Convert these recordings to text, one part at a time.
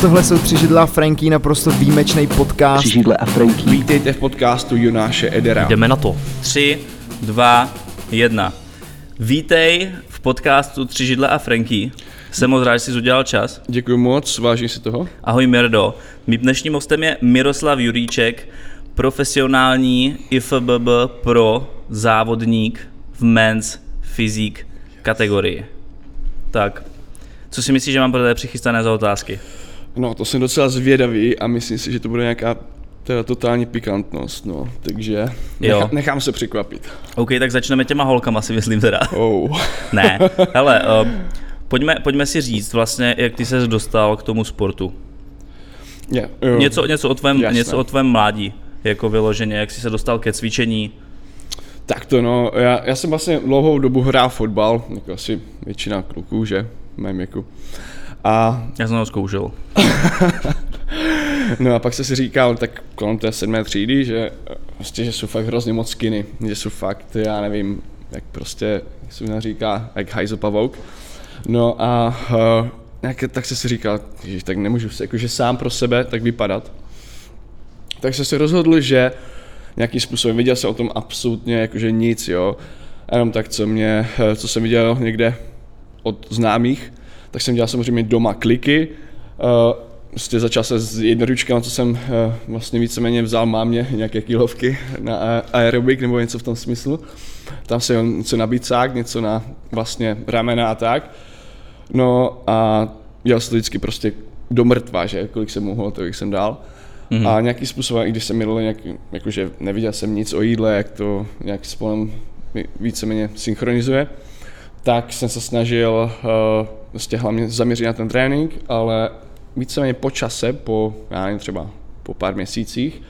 Tohle jsou Tři židla a Franky, naprosto výjimečný podcast. Tři židle a Franky. Vítejte v podcastu Jonáše Edera. Jdeme na to. Tři, dva, jedna. Vítej v podcastu Tři židle a Franky. Jsem moc rád, že jsi udělal čas. Děkuji moc, vážím si toho. Ahoj Mirdo. Mým dnešním hostem je Miroslav Juríček, profesionální IFBB pro závodník v men's fyzik kategorii. Tak, co si myslíš, že mám pro tebe přichystané za otázky? No, to jsem docela zvědavý a myslím si, že to bude nějaká teda totální pikantnost, no, takže Jo. nechám, nechám se překvapit. OK, tak začneme těma holkama, si myslím teda. Oh. ne, hele, uh, pojďme, pojďme si říct vlastně, jak ty ses dostal k tomu sportu. Yeah, jo. Něco, něco, o tvém, Jasné. něco o tvém mládí, jako vyloženě, jak jsi se dostal ke cvičení. Tak to no, já, já jsem vlastně dlouhou dobu hrál fotbal, jako asi většina kluků, že, mém věku. A Já jsem ho zkoušel. No a pak jsem si říkal, tak kolem té sedmé třídy, že prostě, že jsou fakt hrozně moc skiny, že jsou fakt, já nevím, jak prostě, jak se mi říká, jak hajzo pavouk. No a uh, jak, tak jsem si říkal, že tak nemůžu se jakože sám pro sebe tak vypadat. Tak jsem se rozhodl, že nějakým způsobem viděl jsem o tom absolutně jakože nic, jo. Jenom tak, co mě, eh, co jsem viděl někde od známých, tak jsem dělal samozřejmě doma kliky. Uh, prostě začal se s jednoručkama, co jsem uh, vlastně víceméně vzal mámě nějaké kilovky na aerobik nebo něco v tom smyslu. Tam se něco na bicák, něco na vlastně ramena a tak. No a dělal jsem to vždycky prostě do mrtva, že kolik jsem mohl, tolik jsem dal. Mm-hmm. A nějakým způsobem, i když jsem jedl nějak, jakože neviděl jsem nic o jídle, jak to nějak spolu víceméně synchronizuje, tak jsem se snažil uh, vlastně hlavně zaměřit na ten trénink, ale víceméně po čase, po, já nevím, třeba po pár měsících,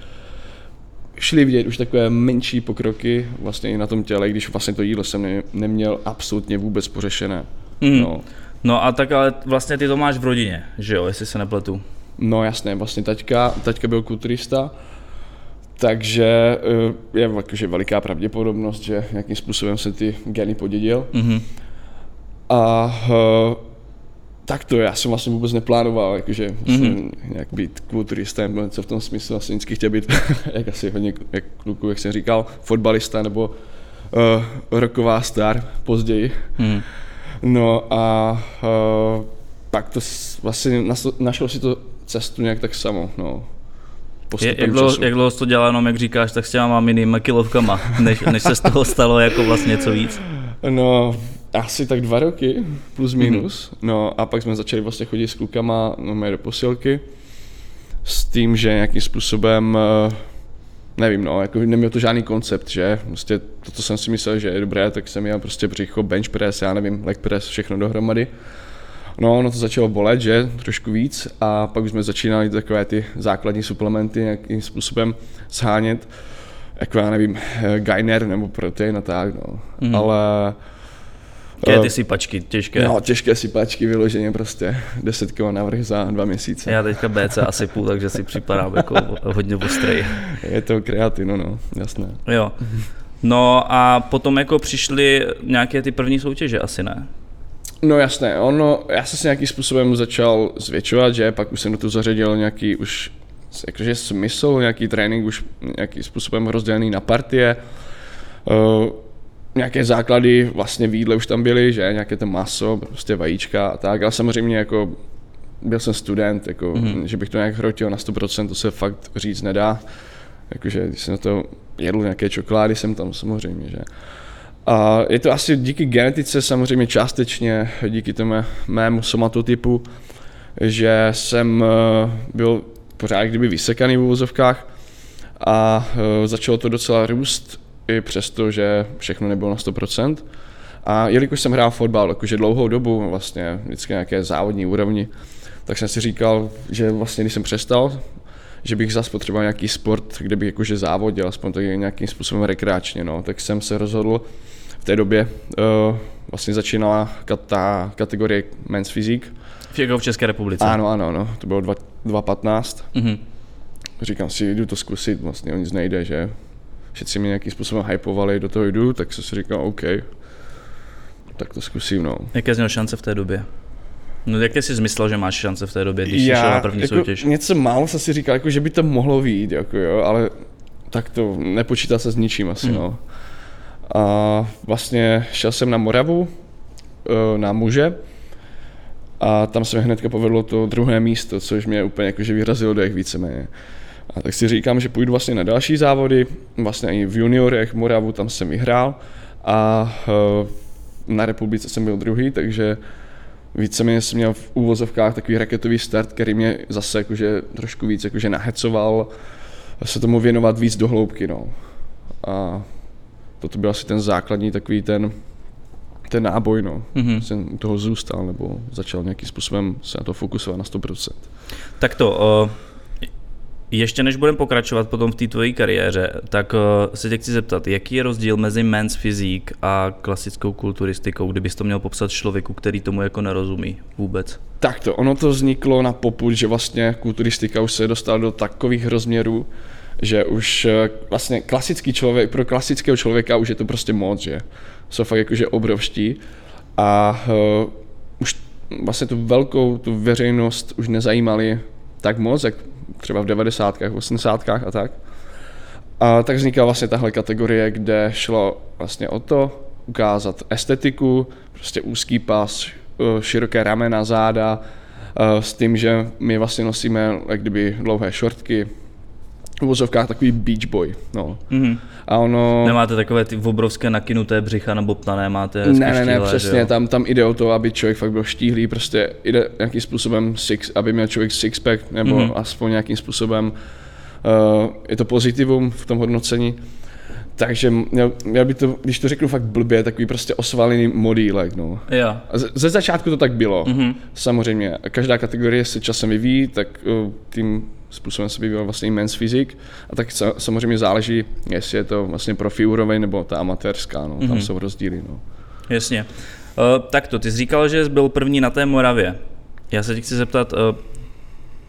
šli vidět už takové menší pokroky vlastně i na tom těle, i když vlastně to jídlo jsem ne, neměl absolutně vůbec pořešené. Mhm. No. No a tak ale vlastně ty to máš v rodině, že jo, jestli se nepletu. No jasné, vlastně taťka, taťka byl kulturista, takže eh, je jakože veliká pravděpodobnost, že nějakým způsobem se ty geny podědil. Mhm. A uh, tak to já jsem vlastně vůbec neplánoval, jakože Mhm. nějak být kulturistem, nebo něco v tom smyslu, vlastně vždycky chtěl být, jak asi hodně jak kluků, jak jsem říkal, fotbalista nebo uh, roková star později. Mhm. No a uh, pak to vlastně našlo si to cestu nějak tak samo, no. Je, jak, dlouho, jak dlouho to dělal, jenom jak říkáš, tak s těma minými kilovkama, než, než se z toho stalo jako vlastně něco víc. No, asi tak dva roky, plus minus. No a pak jsme začali vlastně chodit s klukama no, do posilky s tím, že nějakým způsobem, eh, nevím, no, jako neměl to žádný koncept, že prostě to, co jsem si myslel, že je dobré, tak jsem měl prostě břicho, bench press, já nevím, leg press, všechno dohromady. No, ono to začalo bolet, že, trošku víc a pak už jsme začínali takové ty základní suplementy nějakým způsobem shánět, jako já nevím, eh, Gainer nebo protein a tak, no. Mhm. Ale Jaké Eh, ty sypačky, těžké. No, těžké sypačky vyloženě prostě 10 kg navrh za dva měsíce. Já teďka BC asi půl, takže si připadám jako hodně ostrej. Je to kreatino, no, jasné. Jo. No a potom jako přišly nějaké ty první soutěže asi ne? No jasné, ono, já jsem si nějakým způsobem začal zvětšovat, že pak už jsem do toho zařadil nějaký už jakože smysl, nějaký trénink už nějakým způsobem rozdělený na partie. Uh, nějaké základy vlastně v jídle už tam byly, že nějaké to maso, prostě vajíčka a tak, ale samozřejmě jako byl jsem student, jako, mm-hmm. že bych to nějak hrotil na 100%, to se fakt říct nedá. Jakože když jsem na to jedl nějaké čokolády, jsem tam samozřejmě, že. A je to asi díky genetice samozřejmě částečně, díky tomu mému somatotypu, že jsem eh, byl pořád kdyby vysekaný v uvozovkách a eh, začalo to docela růst i přesto, že všechno nebylo na 100%. A jelikož jsem hrál fotbal jakože dlouhou dobu, vlastně vždycky nějaké závodní úrovni, tak jsem si říkal, že vlastně když jsem přestal, že bych zase potřeboval nějaký sport, kde bych jakože závodil, aspoň tak nějakým způsobem rekreačně, no. tak jsem se rozhodl v té době, uh, vlastně začínala ta kategorie Men's Physique. Jako v České republice. Ano, ano, ano, to bylo dva- 2015. Mhm. Říkám si, jdu to zkusit, vlastně o nic nejde, že všichni mě nějakým způsobem hypovali, do toho jdu, tak jsem si říkal, OK, tak to zkusím, no. Jaké jsi měl šance v té době? No jak jsi myslel, že máš šance v té době, když jsi šel na první jako soutěž? něco málo jsem si říkal, jako, že by to mohlo výjít, jako jo, ale tak to nepočítá se s ničím asi, Hmm. no. A vlastně šel jsem na Moravu, eh, na muže, a tam se mi hnedka povedlo to druhé místo, což mě úplně jakože vyrazilo dech víceméně. A tak si říkám, že půjdu vlastně na další závody, vlastně i v juniorech Moravu, tam jsem vyhrál a eh, na republice jsem byl druhý, takže víceméně jsem měl v úvozovkách takový raketový start, který mě zase jakože trošku víc jakože nahecoval se tomu věnovat víc do hloubky, no. A toto byl asi ten základní takový ten, ten náboj, no. Mhm. Jsem u toho zůstal, nebo začal nějakým způsobem se na to fokusovat na 100%. Tak to, uh, ještě než budeme pokračovat potom v té tvojí kariéře, tak uh, se tě chci zeptat, jaký je rozdíl mezi men's fyzik a klasickou kulturistikou, kdybys to měl popsat člověku, který tomu jako nerozumí vůbec? Tak to, ono to vzniklo na popud, že vlastně kulturistika už se dostala do takových rozměrů, že už eh, vlastně klasický člověk, pro klasického člověka už je to prostě moc, že jsou fakt jakože obrovští a uh, už vlastně tu velkou tu veřejnost už nezajímali tak moc, jak třeba v 90. 80. a tak. A tak vznikla vlastně tahle kategorie, kde šlo vlastně o to ukázat estetiku, prostě úzký pas, eh, široké ramena, záda, eh, s tím, že my vlastně nosíme jak kdyby dlouhé šortky, uvozovkách takový beach boy, no. Mhm. A ono... Nemáte takové ty obrovské nakinuté břicha nebo ptané, máte Ne, ne, ne, přesně, tam, tam jde o to, aby člověk fakt byl štíhlý, prostě jde nějakým způsobem, six, aby měl člověk six-pack, nebo Mhm. mm-hmm. aspoň nějakým způsobem, uh, je to pozitivum v tom hodnocení. Takže měl, měl by to, když to řeknu fakt blbě, takový prostě osvalený modílek, no. Jo. Ze, ze začátku to tak bylo, Mhm. mm-hmm. samozřejmě. Každá kategorie se časem vyvíjí, tak uh, tím způsobem se vyvíjel vlastně i men's fyzik. A tak sa, samozřejmě záleží, jestli je to vlastně profi úroveň nebo ta amatérská, no. Tam Mhm. jsou rozdíly, no. Jasně. Uh, tak to, ty jsi říkal, že jsi byl první na té Moravě. Já se tě chci zeptat, uh,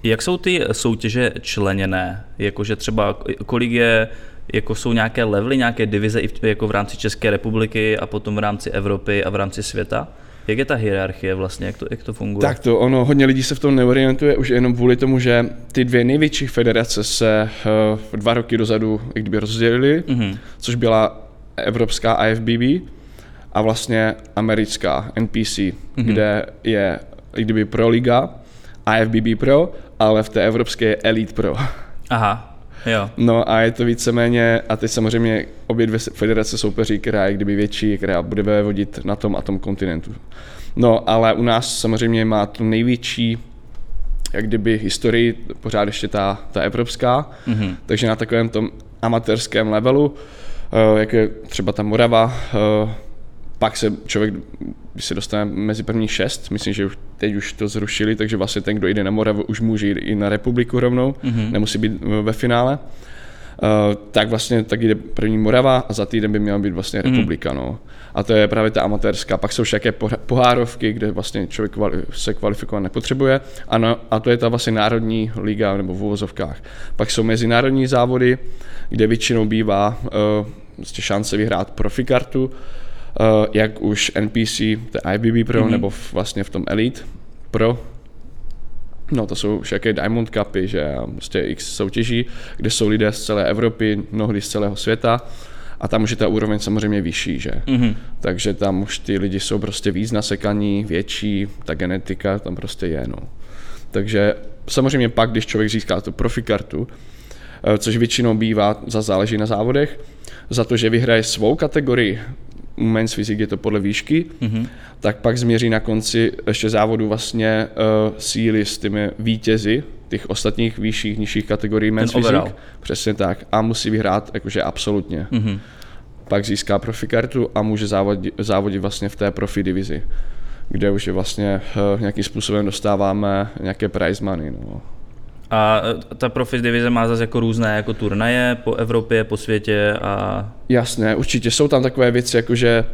jak jsou ty soutěže členěné? Jakože třeba kolik je, jako jsou nějaké levely, nějaké divize jako v rámci České republiky a potom v rámci Evropy a v rámci světa? Jak je ta hierarchie vlastně, jak to, jak to funguje? Tak to, ono, hodně lidí se v tom neorientuje už jenom kvůli tomu, že ty dvě největší federace se uh, dva roky dozadu jak kdyby rozdělily, Mhm. což byla evropská IFBB a vlastně americká NPC, Mhm. kde je jak kdyby Pro Liga, IFBB Pro, ale v té evropské je Elite Pro. Aha, jo. No a je to víceméně, a teď samozřejmě obě dvě federace soupeří, která je kdyby větší, která bude vodit na tom a tom kontinentu. No, ale u nás samozřejmě má tu největší jak kdyby historii pořád ještě ta, ta evropská, Mhm. mm-hmm. takže na takovém tom amatérském levelu, eh, jak je třeba ta Morava, eh, pak se člověk, když se dostane mezi první šest, myslím, že už teď už to zrušili, takže vlastně ten, kdo jde na Moravu, už může jít i na republiku rovnou, mm-hmm. nemusí být ve finále. Uh, tak vlastně tak jde první Morava a za týden by měla být vlastně republika, no. A to je právě ta amatérská. Pak jsou všaké poh- pohárovky, kde vlastně člověk kvali- se kvalifikovat nepotřebuje. A, no, a to je ta vlastně národní liga nebo v uvozovkách. Pak jsou mezinárodní závody, kde většinou bývá uh, vlastně šance vyhrát profikartu, jak už NPC, to je IBB Pro, mm-hmm. nebo v, vlastně v tom Elite Pro, No to jsou všaké Diamond Cupy, že prostě x soutěží, kde jsou lidé z celé Evropy, mnohdy z celého světa a tam už je ta úroveň samozřejmě vyšší, že? Mhm. Takže tam už ty lidi jsou prostě víc nasekaní, větší, ta genetika tam prostě je, no. Takže samozřejmě pak, když člověk získá tu profikartu, eh, což většinou bývá, za záleží na závodech, za to, že vyhraje svou kategorii, u men's physique je to podle výšky, mm-hmm. tak pak změří na konci ještě závodu vlastně uh, síly s těmi vítězi těch ostatních vyšších, nižších kategorií men's overall. physique. Přesně tak. A musí vyhrát jakože absolutně. Mhm. Pak získá profikartu a může závodit, závodit vlastně v té profi divizi, kde už je vlastně uh, nějakým způsobem dostáváme nějaké prize money. No. A ta profi divize má zase jako různé jako turnaje po Evropě, po světě a... Jasné, určitě jsou tam takové věci, jako že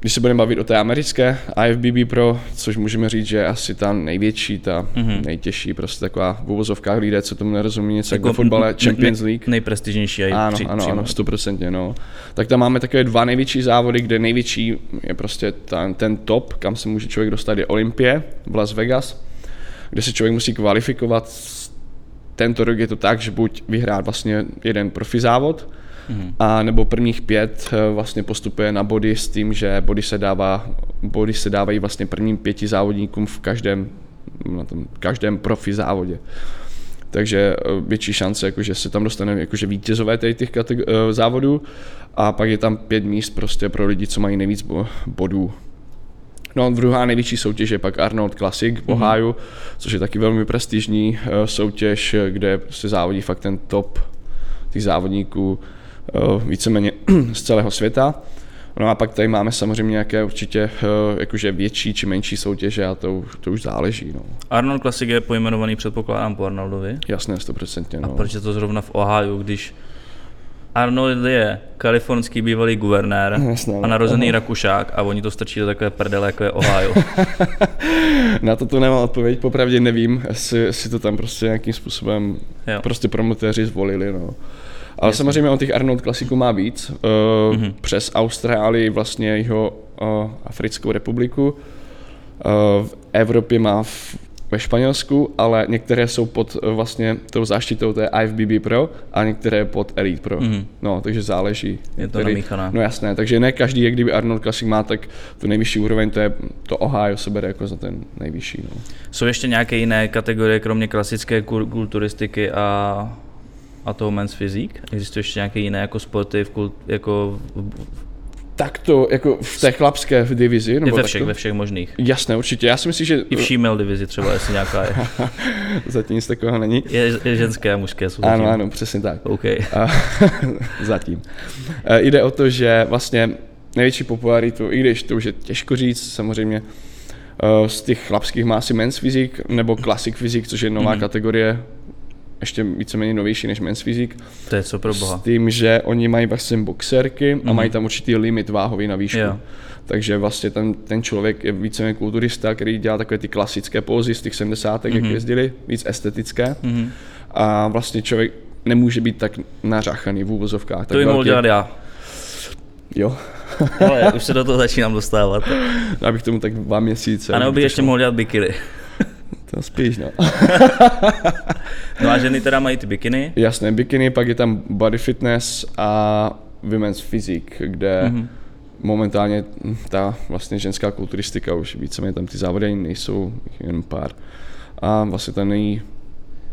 když se budeme bavit o té americké IFBB Pro, což můžeme říct, že je asi ta největší, ta Mhm. mm-hmm. nejtěžší, prostě taková v uvozovkách lidé, co tomu nerozumí, něco jako ve fotbale, Champions League. Nejprestižnější i Ano, při, ano, ano, stoprocentně, no. Tak tam máme takové dva největší závody, kde největší je prostě ten, ten top, kam se může člověk dostat, je Olympie v Las Vegas, kde se člověk musí kvalifikovat. Tento rok je to tak, že buď vyhrát vlastně jeden profi závod, Mhm. a nebo prvních pět eh, vlastně postupuje na body s tím, že body se, dává, body se dávají vlastně prvním pěti závodníkům v každém, na tom každém profi závodě. Takže eh, větší šance, jakože se tam dostane jakože vítězové tady těch kategor- eh, závodů a pak je tam pět míst prostě pro lidi, co mají nejvíc bo- bodů. No a druhá největší soutěž je pak Arnold Classic v Ohio, což je taky velmi prestižní eh, soutěž, kde prostě závodí fakt ten top těch závodníků eh, víceméně z celého světa. No a pak tady máme samozřejmě nějaké určitě eh, jakože větší či menší soutěže a to, už- to už záleží. No. Arnold Classic je pojmenovaný, předpokládám, po Arnoldovi. Jasné, stoprocentně. A No. proč je to zrovna v Ohio, když Arnold je kalifornský bývalý guvernér Jasné, a no. narozený Rakušák a oni to strčí do takové prdele, jako je Ohio. Na to to nemám odpověď, popravdě nevím, jestli, jestli to tam prostě nějakým způsobem Jo. prostě promotéři zvolili. No. Ale samozřejmě on těch Arnold klasiků má víc. Uh, Mhm. Přes Austrálii, vlastně jeho uh, Africkou republiku. Uh, v Evropě má v, ve Španělsku, ale některé jsou pod uh, vlastně tou záštitou té IFBB Pro a některé pod Elite Pro. Mm-hmm. No, takže záleží. Je to Který- namíchané. No jasné, takže ne každý, jak kdyby Arnold Classic má, tak tu nejvyšší úroveň, to je to Ohio se bere jako za ten nejvyšší. No. Jsou ještě nějaké jiné kategorie, kromě klasické kul- kulturistiky a, a toho men's fyzik? Existují ještě nějaké jiné jako sporty v kult, jako v- Tak to jako v té chlapské divizi? Nebo ve všech, to? ve všech možných. Jasné, určitě. Já si myslím, že I v female divizi třeba, jestli nějaká je. zatím nic takového není. Je, je ženské a mužské jsou Ano, zatím. ano, přesně tak. OK. Zatím. E, jde o to, že vlastně největší popularitu, i když to už je těžko říct, samozřejmě e, z těch chlapských má asi men's fyzik nebo classic fyzik, což je nová Mhm. mm-hmm. kategorie, ještě víceméně novější než men's fyzik, To je co pro s boha. tím, že oni mají vlastně boxerky mm-hmm. a Mhm. mají tam určitý limit váhový na výšku. Jo. Takže vlastně ten, ten člověk je víceméně kulturista, který dělá takové ty klasické pózy z těch 70. Mm-hmm. jak Mhm. jezdili, víc estetické. Mhm. A vlastně člověk nemůže být tak nařachaný v úvozovkách. To mohl dělat já. Jo, Ale už se do toho začínám dostávat. abych tomu tak dva měsíce. A nebo bych ještě mohl dělat bikiny. To spíš, no. No a ženy teda mají ty bikiny. Jasné, bikiny, pak je tam body fitness a women's physique, kde Mhm. mm-hmm. momentálně ta vlastně ženská kulturistika už víceméně tam ty závody ani nejsou, jen pár. A vlastně ta nej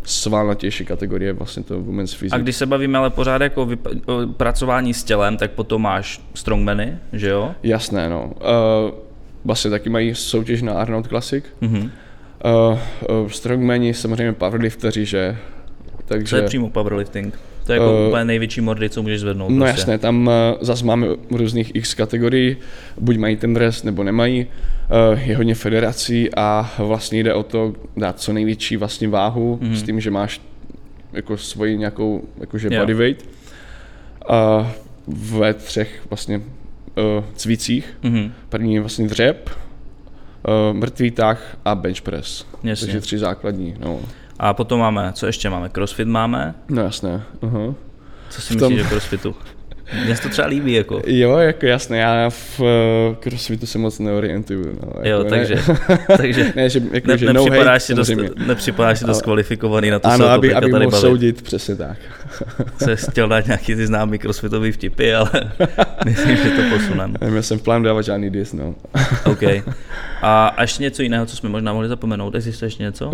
svalnatější kategorie je vlastně to women's A physique. když se bavíme ale pořád jako o, vyp- o pracování s tělem, tak potom máš strongmany, že jo? Jasné, no. Uh, vlastně taky mají soutěž na Arnold Classic. Mhm. Uh, uh, strongmani, samozřejmě powerlifteři, že? Takže... Co je přímo powerlifting? To je jako Eh, úplně největší mordy, co můžeš zvednout. No prostě. jasné, tam uh, zase máme různých x kategorií, buď mají ten dres, nebo nemají. Uh, je hodně federací a vlastně jde o to dát co největší vlastně váhu Mhm. mm-hmm. s tím, že máš jako svoji nějakou jakože Jo. body weight. A ve třech vlastně uh, cvicích. Mhm. První je vlastně dřep, uh, mrtvý tah a bench press. Jasně. Takže tři základní, no. A potom máme, co ještě máme? Crossfit máme. No jasné. Uh-huh. Co si V tom- myslíš o crossfitu? Mně se to třeba líbí, jako. Jo, jako jasné, já v uh, crossfitu se moc neorientuju. No, Jo, jako takže, Ne, takže ne, že, jako, ne, že no nepřipadáš, hate, si dost, nepřipadáš si dost kvalifikovaný na to Ano, se aby, aby tady mohl bavit. soudit, přesně tak. Se chtěl dát nějaký ty známý crossfitový vtipy, ale myslím, že to posunem. Neměl jsem v plánu dávat žádný dis, no. OK. A, a ještě něco jiného, co jsme možná mohli zapomenout, existuje ještě něco? Uh,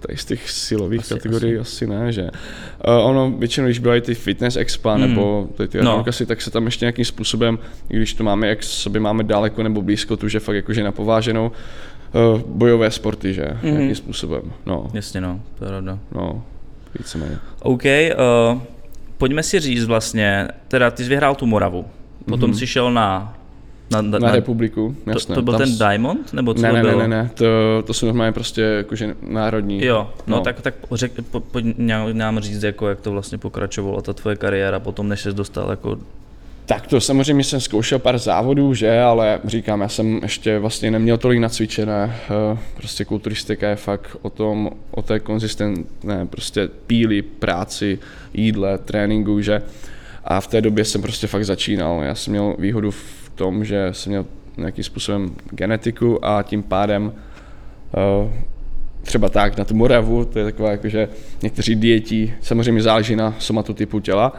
tady z těch silových Asi- asi, kategorií asi, asi ne, že. Uh, ono většinou, když byly ty fitness expa mm. nebo ty, ty No. no. tak se tam ještě nějakým způsobem, i když to máme, jak sobě máme daleko nebo blízko, tu, že fakt jakože napováženou, uh, bojové sporty, že, mm. nějakým způsobem, no, Jasně no, to je pravda. no, víceméně. OK, uh, pojďme si říct vlastně, teda ty jsi vyhrál tu Moravu, potom Mhm. si šel na... Na, na, Na republiku, to, jasné. to byl tam ten Diamond? Nebo co Ne, to ne, ne, bylo? ne, ne, to, to jsou normálně prostě jakože národní. Jo, no, No. tak, tak řek, po, pojď nám- nám říct, jako, jak to vlastně pokračovalo, ta tvoje kariéra potom, než jsi dostal jako tak to samozřejmě jsem zkoušel pár závodů, že, ale říkám, já jsem ještě vlastně neměl tolik nacvičené, eh, prostě kulturistika je fakt o tom, o té konzistentné prostě píli, práci, jídle, tréninku, že a v té době jsem prostě fakt začínal. Já jsem měl výhodu v tom, že jsem měl nějakým způsobem genetiku a tím pádem uh, třeba tak na tu Moravu, to je taková jako, že někteří dietí, samozřejmě záleží na somatotypu těla,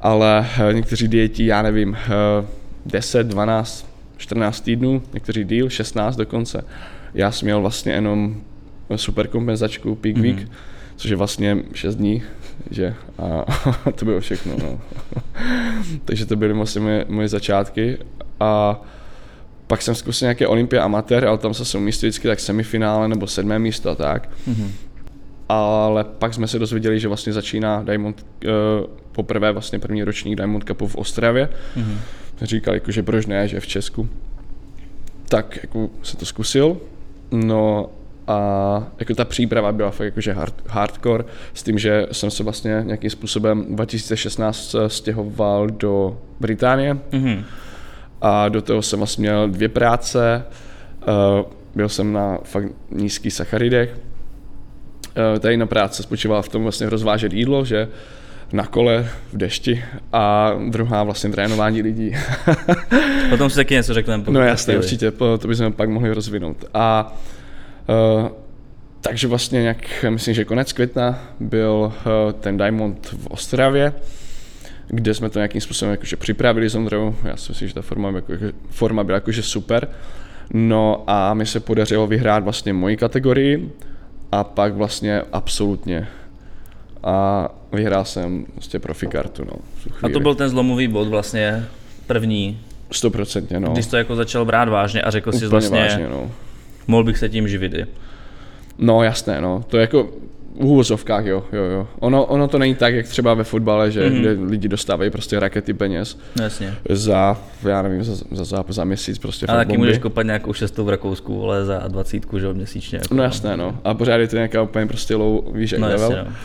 ale uh, někteří dietí, já nevím, uh, 10, 12, 14 týdnů, někteří díl, 16 dokonce. Já jsem měl vlastně jenom super kompenzačku Peak mm-hmm. Week, což je vlastně 6 dní, že a to bylo všechno, no. Takže to byly vlastně moje, moje začátky a pak jsem zkusil nějaké olympia amatér, ale tam se umístil vždycky tak semifinále nebo sedmé místo a tak. Mm-hmm. Ale pak jsme se dozvěděli, že vlastně začíná Diamond, uh, poprvé vlastně první ročník Diamond Cupu v Ostravě. Mm-hmm. Říkal, jako, že proč ne, že v Česku. Tak jako se to zkusil. No a jako ta příprava byla fakt jakože hard, hardcore s tím, že jsem se vlastně nějakým způsobem 2016 stěhoval do Británie mm-hmm. a do toho jsem vlastně měl dvě práce, uh, byl jsem na fakt nízkých sacharidech, uh, tady na práce spočívala v tom vlastně rozvážet jídlo, že na kole v dešti a druhá vlastně trénování lidí. Potom si taky něco řekneme. No jasně, určitě, to bychom pak mohli rozvinout. A Uh, takže vlastně nějak, myslím, že konec května byl uh, ten Diamond v Ostravě, kde jsme to nějakým způsobem jakože připravili s Ondrou. Já si myslím, že ta forma, jako, forma byla jakože super. No a mi se podařilo vyhrát vlastně moji kategorii a pak vlastně absolutně. A vyhrál jsem vlastně profi kartu. No, a to byl ten zlomový bod vlastně první. Stoprocentně, no. Když to jako začal brát vážně a řekl Úplně si vlastně, vážně, no mohl bych se tím živit i. No jasné, no. To je jako v úvozovkách, jo, jo, jo. Ono, ono to není tak, jak třeba ve fotbale, že mm-hmm. kde lidi dostávají prostě rakety peněz. Jasně. Za, já nevím, za, za, za, za měsíc prostě A taky bomby. můžeš kopat nějakou šestou v Rakousku, ale za dvacítku, že měsíčně. Jako no jasné, no. A pořád je to nějaká úplně prostě low, víš, jak no, level. Jasně, no.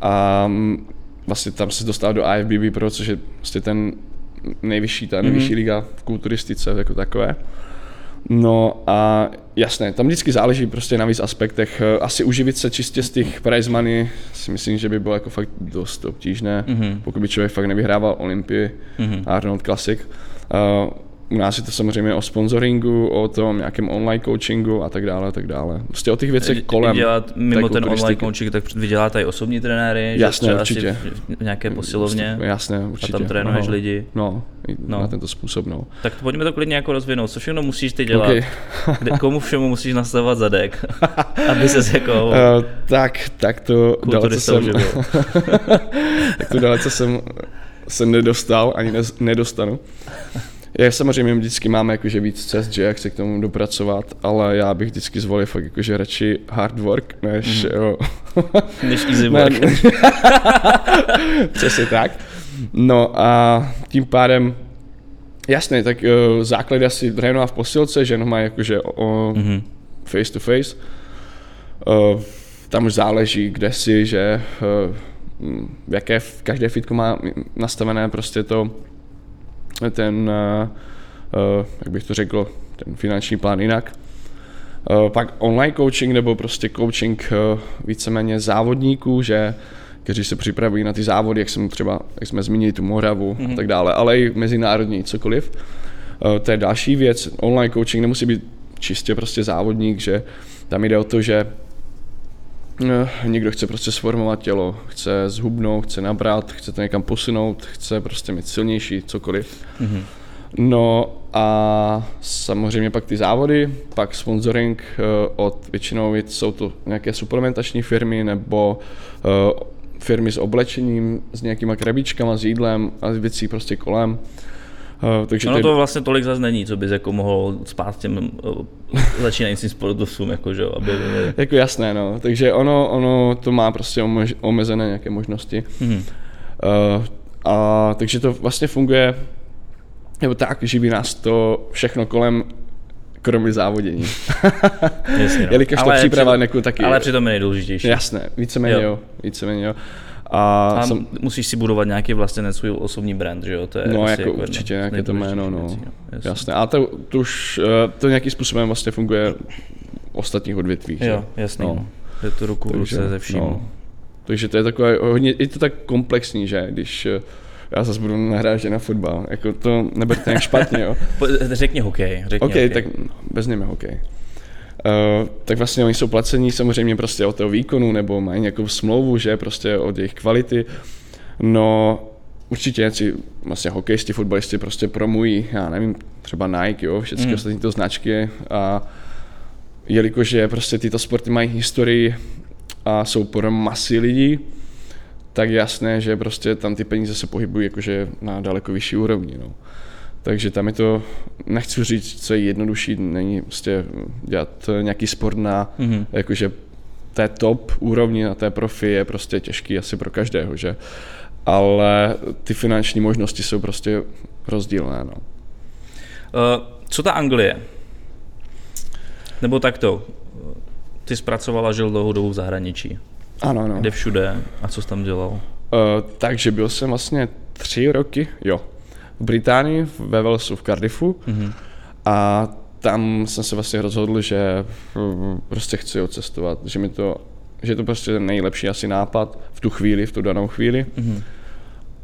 A mm, vlastně tam se dostal do IFBB Pro, což je prostě ten nejvyšší, ta nejvyšší mm-hmm. liga v kulturistice jako takové. No a jasné, tam vždycky záleží prostě na víc aspektech. Asi uživit se čistě z těch prize money si myslím, že by bylo jako fakt dost obtížné, mm-hmm. pokud by člověk fakt nevyhrával Olympii, mm-hmm. Arnold Classic. Uh, u nás je to samozřejmě o sponsoringu, o tom nějakém online coachingu a tak dále, a tak dále. Prostě o těch věcech kolem. Dělat mimo ten online coaching, tak vy děláte i osobní trenéry, jasně, že určitě. v nějaké posilovně. Jasně, určitě. A tam trénuješ no, lidi. No, no, na tento způsob, no. Tak to pojďme to klidně jako rozvinout. Co všechno musíš ty dělat? Okay. Kde, komu všemu musíš nastavovat zadek? aby se jako... Uh, tak, tak to dalece jsem... tak to dalece jsem se nedostal, ani ne, nedostanu. Je, samozřejmě vždycky máme jakože víc cest, že jak se k tomu dopracovat, ale já bych vždycky zvolil fakt jakože radši hard work, než mm. jo. než easy work. Přesně tak. No a tím pádem Jasně, tak uh, základ asi trénovat v posilce, že má jakože o, mm-hmm. face to face. Uh, tam už záleží, kde si, že uh, v jaké každé fitko má nastavené prostě to ten, uh, jak bych to řekl, ten finanční plán jinak. Uh, pak online coaching nebo prostě coaching víceméně závodníků, že kteří se připravují na ty závody, jak jsem třeba, jak jsme zmínili tu Moravu mm-hmm. a mhm. tak dále, ale i mezinárodní cokoliv. To je další věc. Online coaching nemusí být čistě prostě závodník, že tam jde o to, že někdo chce prostě sformovat tělo, chce zhubnout, chce nabrat, chce to někam posunout, chce prostě mít silnější, cokoliv. Mm-hmm. No a samozřejmě pak ty závody, pak sponsoring uh, od většinou jsou to nějaké suplementační firmy nebo uh, firmy s oblečením, s nějakýma krabičkama, s jídlem a s věcí prostě kolem. Uh, takže ono to vlastně tolik zase není, co bys jako mohl spát těm uh, začínajícím sportovcům, jako, že, aby... jako jasné, no. Takže ono, ono to má prostě omezené nějaké možnosti. Mm-hmm. Uh, a, takže to vlastně funguje, nebo tak, živí nás to všechno kolem kromě závodění. Jasně, no. Jelikož ale to příprava při, taky... Ale přitom je nejdůležitější. Jasné, víceméně jo. jo víceméně jo. A, A jsem, musíš si budovat nějaký vlastně svůj osobní brand, že jo? To je no jako jedno určitě nějaké to jméno, no. věcí, jasně. Jasné. A to, to už, eh, to nějakým způsobem vlastně funguje v ostatních odvětvích. že? Jo, jasný. No. No. Je to ruku v ruce ze vším. no. Takže to je takové hodně, je to tak komplexní, že když eh, já zase budu nahrát na fotbal, jako to neberte nějak špatně, jo. Řekni hokej. Řekni OK, hokej. tak bez něm je hokej. Uh, tak vlastně oni jsou placení samozřejmě prostě od toho výkonu, nebo mají nějakou smlouvu, že prostě od jejich kvality. No, určitě nějací vlastně hokejisti, fotbalisti prostě promují, já nevím, třeba Nike, jo, všechny Mm. mm. ostatní to značky a jelikož je prostě tyto sporty mají historii a jsou pro masy lidí, tak jasné, že prostě tam ty peníze se pohybují jakože na daleko vyšší úrovni. No. Takže tam je to, nechci říct, co je jednodušší, není prostě dělat nějaký sport na, Mhm. mm-hmm. jakože té top úrovni, na té profi je prostě těžký asi pro každého, že? Ale ty finanční možnosti jsou prostě rozdílné, no. Uh, co ta Anglie? Nebo takto. Ty zpracovala, žil dlouhou dobu v zahraničí. Ano, no. Kde všude a co jsi tam dělal? Uh, takže byl jsem vlastně tři roky, jo, v Británii, ve Walesu, v Cardiffu Mhm. a tam jsem se vlastně rozhodl, že mm, prostě chci odcestovat, že mi to, že je to prostě ten nejlepší asi nápad v tu chvíli, v tu danou chvíli. Mhm.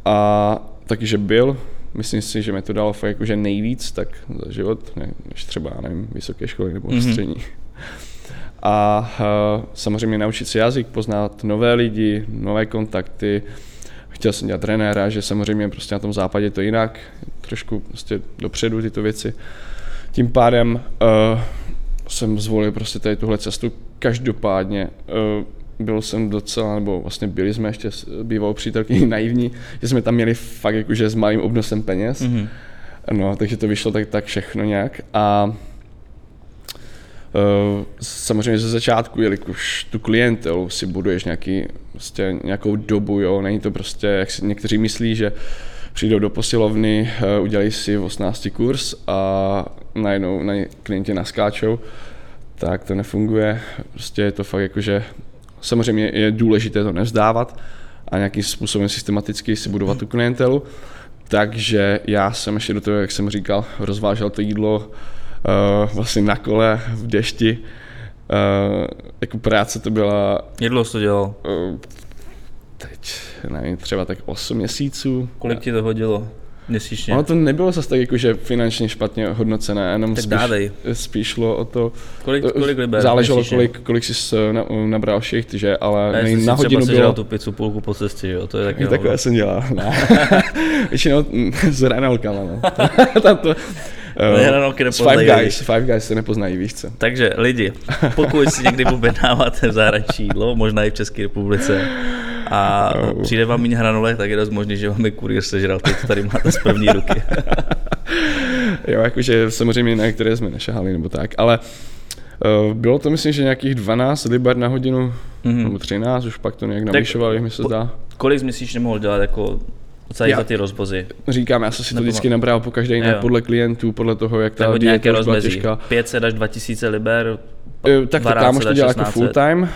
A taky, že byl, myslím si, že mi to dalo fakt jakože nejvíc, tak za život, ne, než třeba, nevím, vysoké školy nebo Mhm. mm-hmm. střední. A uh, samozřejmě naučit se jazyk, poznat nové lidi, nové kontakty. Chtěl jsem dělat trenéra, že samozřejmě prostě na tom západě je to jinak, trošku prostě dopředu tyto věci. Tím pádem uh, jsem zvolil prostě tady tuhle cestu. Každopádně uh, byl jsem docela, nebo vlastně byli jsme ještě s bývalou přítelkyní naivní, že jsme tam měli fakt jakože s malým obnosem peněz. Mhm. No, takže to vyšlo tak, tak všechno nějak. A samozřejmě ze začátku, jelikož tu klientelu si buduješ nějaký, prostě nějakou dobu, jo, není to prostě, jak si někteří myslí, že přijdou do posilovny, uh, udělají si 18 kurz a najednou na ně klienti naskáčou, tak to nefunguje. Prostě je to fakt jako, že samozřejmě je důležité to nevzdávat a nějakým způsobem systematicky si budovat tu klientelu. Takže já jsem ještě do toho, jak jsem říkal, rozvážel to jídlo vlastně na kole v dešti. Uh, jako práce to byla Jak dlouho to dělal? uh, teď, nevím, třeba tak 8 měsíců. Kolik ti to hodilo měsíčně? Ono to nebylo zase tak jakože finančně špatně hodnocené, jenom Tak spíš, dávej. spíš šlo o to, Kolik, kolik liber záleželo měsíčně? kolik, kolik jsi na, nabral šicht, že, ale Ne, nej, na třeba hodinu sežral bylo, tu pizzu půlku po cestě, jo? To je taky takové jsem dělal. Ne. Většinou mm, s hranolkama, no. Tam to, Eh, nepoznají Five lidi. Guys, Five Guys se nepoznají, víš co. Takže lidi, pokud si někdy objednáváte v zahraničí jídlo, možná i v České republice, a Oh. přijde vám méně hranolek, tak je dost možný, že vám je kurýr sežral. To tady máte z první ruky. Jo, jakože samozřejmě na některé jsme nešahali nebo tak, ale uh, bylo to myslím, že nějakých 12 liber na hodinu, Mhm. nebo 13, už pak to nějak navyšovali, mi se zdá. Kolik jsi měsíčně mohl dělat jako celý Já- za ty rozvozy? Říkám, já jsem si to Nebo- vždycky nabral po každé Jo. podle klientů, podle toho, jak ta od nějaké rozmezí. těžká. 500 až 2000 liber, Eh, Tak to 12 kámoš to dělal jako 1600. full time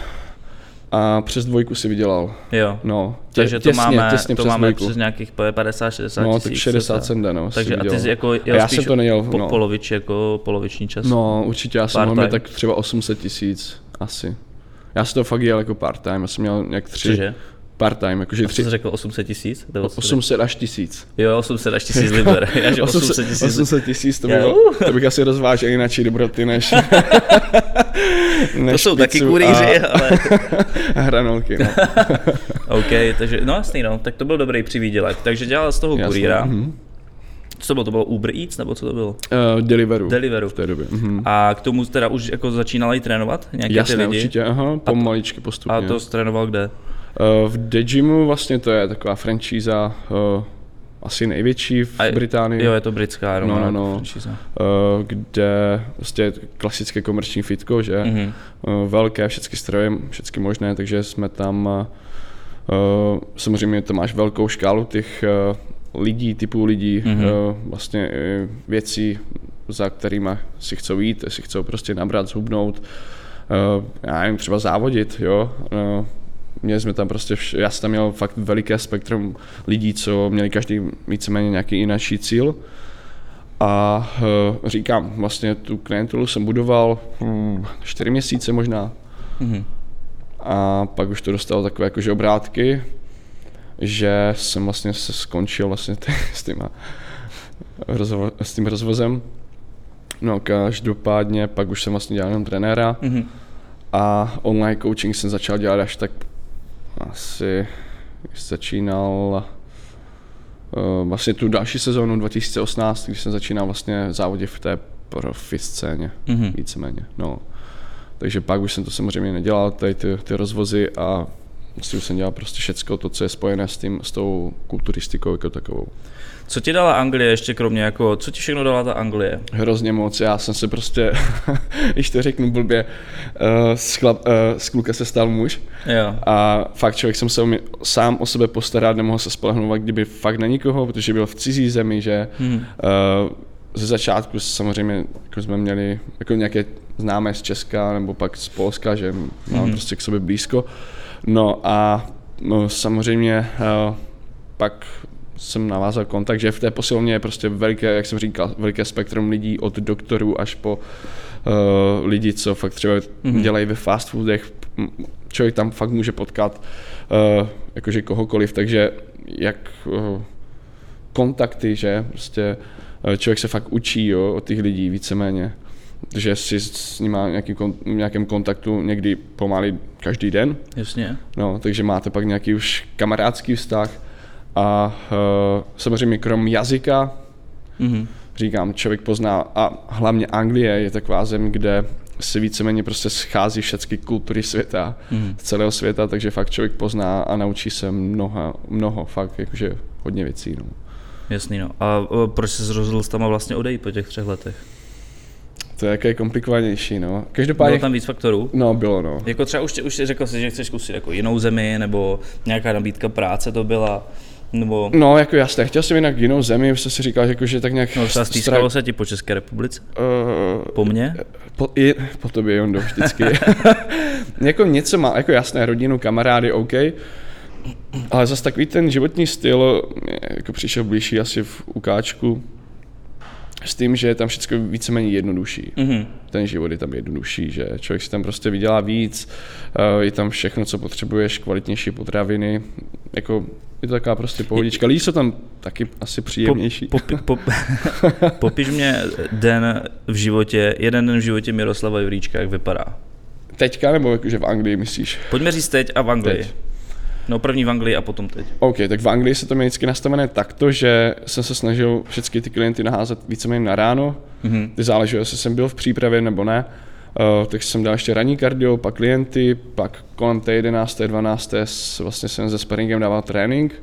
a přes dvojku si vydělal. jo. No, tě, Takže to těsně, máme, těsně to přes máme dvojku. přes nějakých 50-60 No, tisíc. tak 60 cca. jsem jde, no. Takže a ty jsi jako jel já jsem to nejel, po, no. polovič, jako poloviční čas? No, určitě, já jsem tak třeba 800 tisíc, asi. Já jsem to fakt jel jako part-time, já jsem měl nějak tři Cože? Part-time, jakože tři, jsi řekl, 800 tisíc? Nebo co jsi 800 až tisíc. Jo, 800 až 1000 liber. Já že 800 tisíc. 800 tisíc, to, bylo, to bych asi rozvážel jinak dobroty než, než To jsou taky kurýři, a, ale... a hranolky, no. OK, takže, no jasný, no, tak to byl dobrý přivídělek. Takže dělal z toho kurýra. mhm. Co to bylo? To bylo Uber Eats, nebo co to bylo? Uh, Deliveru. Deliveru. V té době. Mhm. A k tomu teda už jako začínala i trénovat nějaké ty Jasné, lidi? určitě, aha, pomaličky postupně. A to trénoval kde? Uh, v Dejimu vlastně to je taková franšíza uh, asi největší v A- Británii. Jo, je to britská No, no, no. Uh, kde vlastně klasické komerční fitko, že Mhm. uh, velké, všechny stroje, všechny možné, takže jsme tam, samozřejmě to máš velkou škálu těch lidí, typů lidí, Mhm. uh, vlastně věcí, za kterými si chcou jít, si chcou prostě nabrat, zhubnout, já nevím, třeba závodit, jo, měli jsme tam prostě, vš- já jsem tam měl fakt veliké spektrum lidí, co měli každý víceméně nějaký jiný cíl. A uh, říkám, vlastně tu klientelu jsem budoval hm, čtyři měsíce možná. Mhm. A pak už to dostalo takové jakože obrátky, že jsem vlastně se skončil vlastně ty, s, týma, rozvo, s tím rozvozem. No každopádně pak už jsem vlastně dělal jenom trenéra Mhm. a online coaching jsem začal dělat až tak asi když začínal uh, vlastně tu další sezónu 2018, když jsem začínal vlastně závodě v té profi scéně, Mhm. víceméně. No. Takže pak už jsem to samozřejmě nedělal, tady ty, ty rozvozy a vlastně už jsem dělal prostě všecko to, co je spojené s, tím, s tou kulturistikou jako takovou. Co ti dala Anglie ještě kromě jako, co ti všechno dala ta Anglie? Hrozně moc, já jsem se prostě, když to řeknu blbě, uh, z, chlap, uh, z kluka se stal muž Jo. a fakt člověk jsem se umě, sám o sebe postarat, nemohl se spolehnout kdyby fakt na nikoho, protože byl v cizí zemi, že uh, ze začátku samozřejmě jako jsme měli jako nějaké známé z Česka nebo pak z Polska, že máme Mhm. prostě k sobě blízko. No a no, samozřejmě uh, pak jsem navázal kontakt, že v té posilovně je prostě veliké, jak jsem říkal, veliké spektrum lidí od doktorů až po uh, lidi, co fakt třeba Mhm. mm-hmm. dělají ve fast foodech. Člověk tam fakt může potkat uh, jakože kohokoliv, takže jak uh, kontakty, že prostě eh, člověk se fakt učí jo, od těch lidí víceméně, že si s nimi nějaký kon, nějakém kontaktu někdy pomaly každý den, Jasně. no, takže máte pak nějaký už kamarádský vztah a uh, samozřejmě krom jazyka, Mhm. říkám, člověk pozná a hlavně Anglie je taková zem, kde se víceméně prostě schází všechny kultury světa, Mhm. z celého světa, takže fakt člověk pozná a naučí se mnoho, mnoho fakt jakože hodně věcí. No. Jasný no. A o, proč jsi rozhodl s tam vlastně odejít po těch třech letech? To je jaké komplikovanější, no. Bylo Každopádně, tam víc faktorů? no bylo, no. Jako třeba už, už jsi řekl si, že chceš zkusit jako jinou zemi, nebo nějaká nabídka práce to byla, nebo No, jako jasně, chtěl jsem jinak jinou zemi, jsem si říkal, že, jako, že tak nějak... no, třeba stra- stýskalo se ti po České republice? Uh, Po mně? po, i, po tobě, Jondo, vždycky. jako něco má, jako jasné, rodinu, kamarády, OK, ale zase takový ten životní styl mě jako přišel blížší asi v ukáčku s tím, že je tam všechno víceméně jednodušší. Mhm. Ten život je tam jednodušší, že člověk si tam prostě vydělá víc, eh, je tam všechno, co potřebuješ, kvalitnější potraviny, jako je to taková prostě pohodička. Lidi jsou tam taky asi příjemnější. Po, popi, pop, popiš mě den v životě, jeden den v životě Miroslava Juríčka, jak vypadá. Teďka nebo jakože v Anglii myslíš? Pojďme říct teď a v Anglii. Teď. No první v Anglii a potom teď. OK, tak v Anglii se to mělo vždycky nastavené takto, že jsem se snažil všechny ty klienty naházet víceméně na ráno. Mhm. Ty záleželo, jestli jsem byl v přípravě nebo ne. Uh, takže jsem dal ještě ranní kardio, pak klienty, pak kolem té 11. 12. s- vlastně jsem se sparingem dával trénink.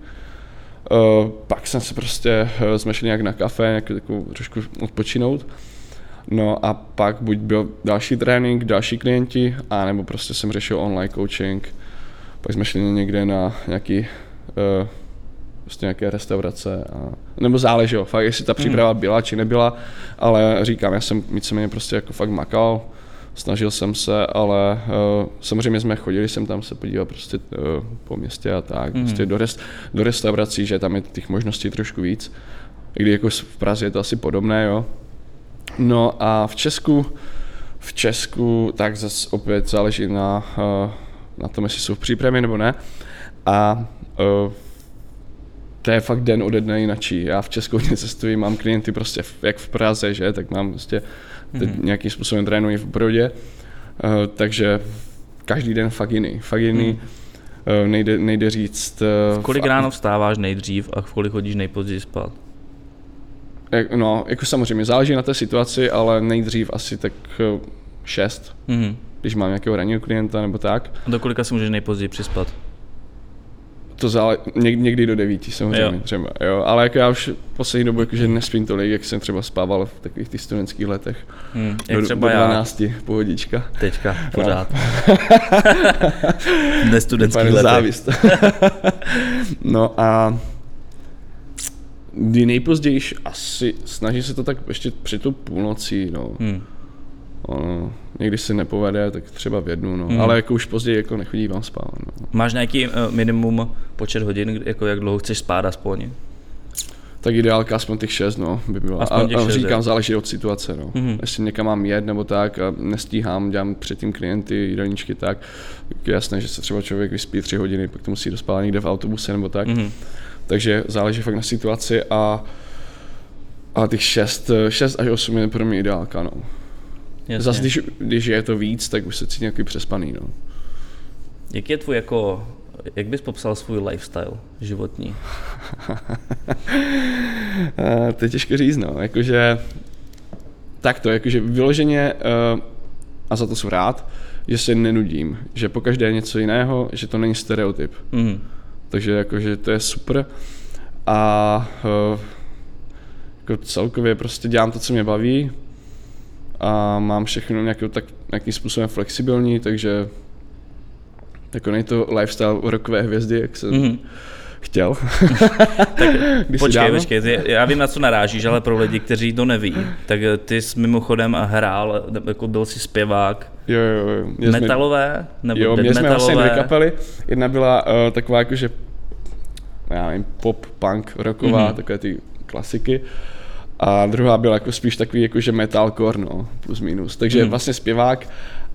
Uh, pak jsem se prostě uh, jsme šli nějak na kafe, nějak takovou trošku odpočinout. No a pak buď byl další trénink, další klienti, a nebo prostě jsem řešil online coaching. Pak jsme šli někde na nějaký uh, prostě nějaké restaurace. A, nebo záleželo, fakt jestli ta příprava byla či nebyla, ale říkám, já jsem víceméně prostě jako fakt makal, snažil jsem se, ale uh, samozřejmě jsme chodili jsem tam se podívat prostě uh, po městě a tak, mm. prostě do, rest, do restaurací, že tam je těch možností trošku víc. I když jako v Praze je to asi podobné, jo. No a v Česku, v Česku tak zase opět záleží na, uh, na tom, jestli jsou v přípravě nebo ne. A uh, to je fakt den ode dne jinačí. Já v Česku hodně cestuji, mám klienty prostě v, jak v Praze, že, tak mám prostě teď Mhm. nějakým způsobem trénuji v Brodě, uh, takže každý den fakt jiný, fakt jiný. Mhm. Uh, nejde, nejde říct... Uh, V kolik ráno vstáváš nejdřív a v kolik chodíš nejpozději spát? Jak, no, jako samozřejmě záleží na té situaci, ale nejdřív asi tak uh, šest, Mhm. Když mám nějakého ranního klienta nebo tak. A do kolika si můžeš nejpozději přispat? To zále, něk, někdy do devíti samozřejmě Jo. třeba, jo. Ale jako já už poslední dobu jakože nespím tolik, jak jsem třeba spával v takových těch studentských letech. Hmm. Jak do, třeba do já 12, pohodička. teďka, pořád. v nestudentských Pane letech. závist. no a kdy nejpozději asi snaží se to tak ještě před tou půlnocí, no. Hmm. Ono, někdy se nepovede, tak třeba v jednu, no. Hmm. Ale jako už později jako nechodívám spát, no. Máš nějaký uh, minimum počet hodin, jako jak dlouho chceš spát aspoň? Tak ideálka aspoň těch šest, no, by byla. Aspoň a, těch a šest, říkám, jo. záleží od situace, no. Mhm. Jestli někam mám jet nebo tak a nestíhám, dělám předtím klienty, jídelníčky, tak, tak je jasné, že se třeba člověk vyspí tři hodiny, pak to musí dospát někde v autobuse nebo tak. Mhm. Takže záleží fakt na situaci a a těch 6, 6 až 8 je pro mě ideálka, no. Jasně. Zase když, když je to víc, tak už se cítím nějaký přespaný, no. Jak je tvůj jako, jak bys popsal svůj lifestyle životní? Uh, to je těžko říct, no. Jakože, tak to, jakože vyloženě, uh, a za to jsem rád, že se nenudím, že po každé je něco jiného, že to není stereotyp. Mhm. Takže jakože to je super. A uh, jako celkově prostě dělám to, co mě baví a mám všechno nějakou, tak, nějakým způsobem flexibilní, takže není to lifestyle rokové hvězdy, jak jsem Mhm. chtěl. Tak počkej, počkej, ty, já vím, na co narážíš, ale pro lidi, kteří to neví, tak ty jsi mimochodem hrál, jako byl jsi zpěvák, Jo, jo, jo. Metalové, nebo jo, měli jsme vlastně dvě kapely. Jedna byla uh, taková jakože, já nevím, pop, punk, rocková, Mhm. mm-hmm. takové ty klasiky. A druhá byla jako spíš takový jakože metalcore, no, plus minus. Takže mm. vlastně zpěvák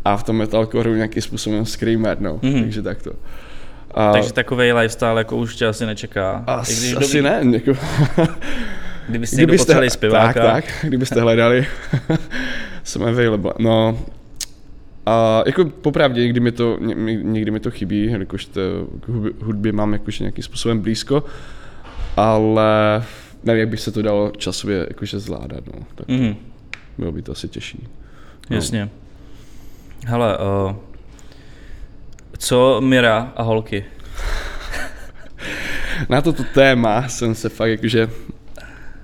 a v tom metalcoreu nějakým způsobem screamer, no, mm. takže takto. A, Takže takový lifestyle jako už tě asi nečeká. as, I když asi dobrý- ne, jako, Kdybyste někdo potřebovali zpěváka. tak, tak, kdybyste hledali, jsem available. No, a jako popravdě někdy mi to, ně- někdy mi to chybí, jelikož to, k hudbě mám jakože nějakým způsobem blízko, ale nevím, jak by se to dalo časově jakože zvládat, no. Tak Mhm, bylo by to asi těžší. No. jasně. Hele, uh, co Mira a holky? Na toto téma jsem se fakt jakože,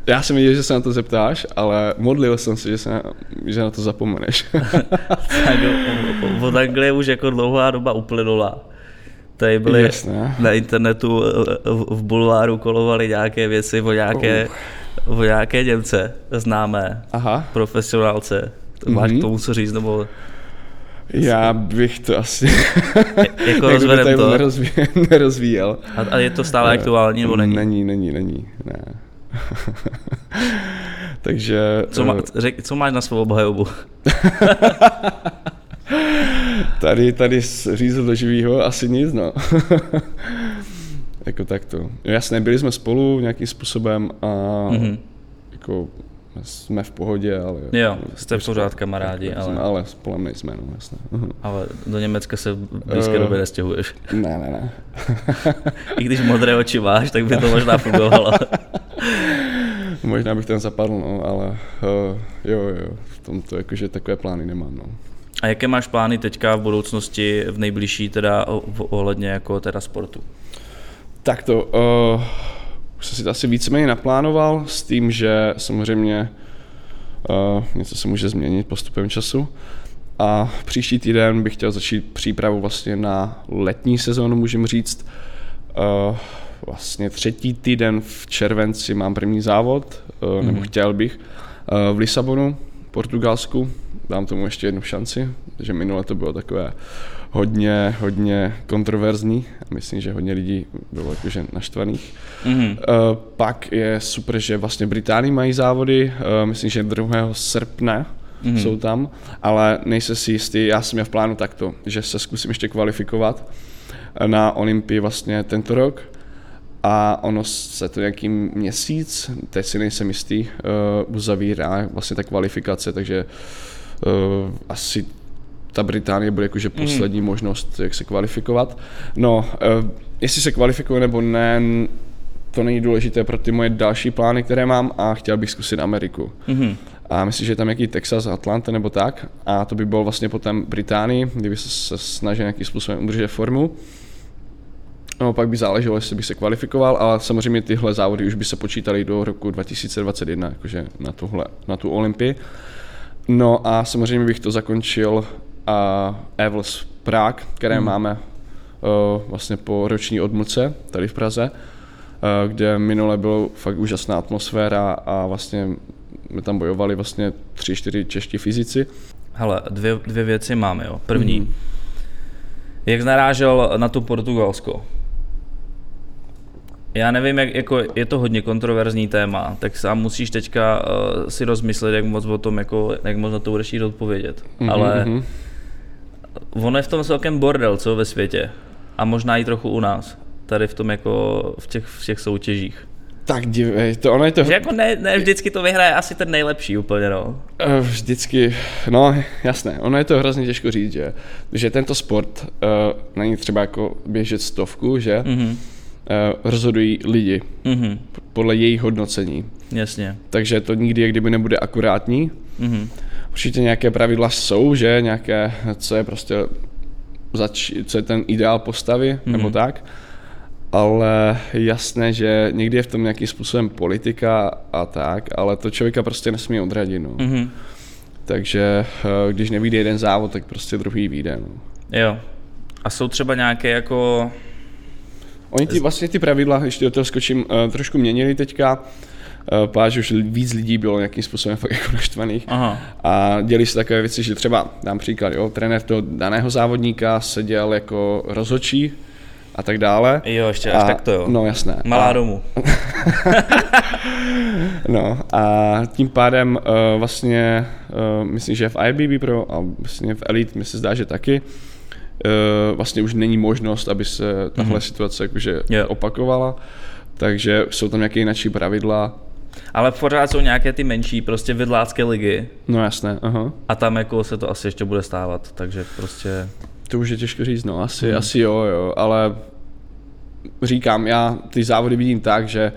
já jsem věděl, že se na to zeptáš, ale modlil jsem se, že, se na, že na to zapomeneš. Tak o- od Anglie už jako dlouhá doba uplynula. Tady byly Jasné. na internetu eh, v, bulváru kolovaly nějaké věci o nějaké, o nějaké Němce známé, Aha. profesionálce. Máš Mhm. k tomu co říct, nebo Já bych to asi jako jak rozvedem to? nerozví, nerozvíjel. A, a je to stále aktuální, nebo není? Není, není, není, ne. Takže... Co, má, eh, řek, co máš na svou obhajobu? Tady, tady řízl do živýho asi nic, no. jako takto. Jo, Jasně, byli jsme spolu nějakým způsobem a Mhm. jako jsme v pohodě, ale... Jo, jste pořád kamarádi, ale... ale, ale spolem nejsme, no jasně. Mhm. ale do Německa se v blízké Eh. době nestěhuješ. ne, ne, ne. I když modré oči máš, tak by to možná fungovalo. Možná bych ten zapadl, no, ale uh, jo, jo, v tomto jakože takové plány nemám, no. A jaké máš plány teďka v budoucnosti, v nejbližší teda ohledně jako teda sportu? Tak to, uh, už jsem si to asi víceméně naplánoval s tím, že samozřejmě uh, něco se může změnit postupem času. A příští týden bych chtěl začít přípravu vlastně na letní sezónu, můžeme říct. Uh, vlastně třetí týden v červenci mám první závod, uh, nebo Mhm. chtěl bych, uh, v Lisabonu, Portugalsku. Dám tomu ještě jednu šanci, protože minule to bylo takové hodně, hodně kontroverzní. Myslím, že hodně lidí bylo jakože naštvaných. Mhm. Uh, pak je super, že vlastně Británii mají závody, uh, myslím, že 2. srpna Mhm. mm-hmm. jsou tam, ale nejsem si jistý, já jsem měl v plánu takto, že se zkusím ještě kvalifikovat na Olympii vlastně tento rok a ono se to nějaký měsíc, teď si nejsem jistý, uh, uzavírá vlastně ta kvalifikace, takže uh, asi ta Británie bude jakože poslední mm. možnost, jak se kvalifikovat. No, uh, jestli se kvalifikuje nebo ne, to není důležité pro ty moje další plány, které mám a chtěl bych zkusit Ameriku. Mhm. A myslím, že je tam nějaký Texas, Atlanta nebo tak. A to by bylo vlastně potom Británii, kdyby se, se snažil nějakým způsobem udržet formu. No, pak by záleželo, jestli by se kvalifikoval, ale samozřejmě tyhle závody už by se počítaly do roku 2021, jakože na, tuhle, na tu Olympii. No a samozřejmě bych to zakončil a Evels Prague, které hmm. máme uh, vlastně po roční odmlce tady v Praze, uh, kde minule bylo fakt úžasná atmosféra a vlastně my tam bojovali vlastně tři, čtyři čeští fyzici. Hele, dvě, dvě věci máme, jo. První. Mm. Jak narážel na tu Portugalsko? Já nevím, jak, jako je to hodně kontroverzní téma, tak sám musíš teďka uh, si rozmyslet, jak moc o tom, jako, jak moc na to budeš jít odpovědět. Mm-hmm. Ale ono je v tom celkem bordel, co ve světě. A možná i trochu u nás. Tady v tom jako v těch, v těch soutěžích. Tak dívej, to ono je to... Že jako ne, ne vždycky to vyhraje asi ten nejlepší úplně, no. Eh, Vždycky, no jasné, ono je to hrozně těžko říct, že, že tento sport uh, není třeba jako běžet stovku, že mm-hmm. Uh, rozhodují lidi Mhm, podle jejich hodnocení. jasně. Takže to nikdy jak kdyby nebude akurátní. Mhm. Určitě nějaké pravidla jsou, že nějaké, co je prostě, zač, co je ten ideál postavy, mm-hmm. nebo tak. Ale jasné, že někdy je v tom nějakým způsobem politika a tak, ale to člověka prostě nesmí odradit. No. Mhm. Takže eh, když nevíde jeden závod, tak prostě druhý vyjde. No. Jo. A jsou třeba nějaké jako... Oni ty, vlastně ty pravidla, ještě do toho skočím, eh, trošku měnili teďka. Eh, Pár, že už víc lidí bylo nějakým způsobem fakt jako naštvaných. Aha. A děli se takové věci, že třeba, dám příklad, jo, trenér toho daného závodníka seděl jako rozhodčí a tak dále. Jo, ještě až tak to jo. No jasné. Malá a, domů. No a tím pádem uh, vlastně, uh, myslím, že v IBB Pro a vlastně v Elite mi se zdá, že taky, uh, vlastně už není možnost, aby se tahle mm-hmm. situace jakože Jo. opakovala. Takže jsou tam nějaké jináčí pravidla. Ale pořád jsou nějaké ty menší, prostě vidlácké ligy. No jasné, aha. A tam jako se to asi ještě bude stávat, takže prostě... To už je těžko říct, no asi, hmm. asi jo, jo, ale říkám, já ty závody vidím tak, že,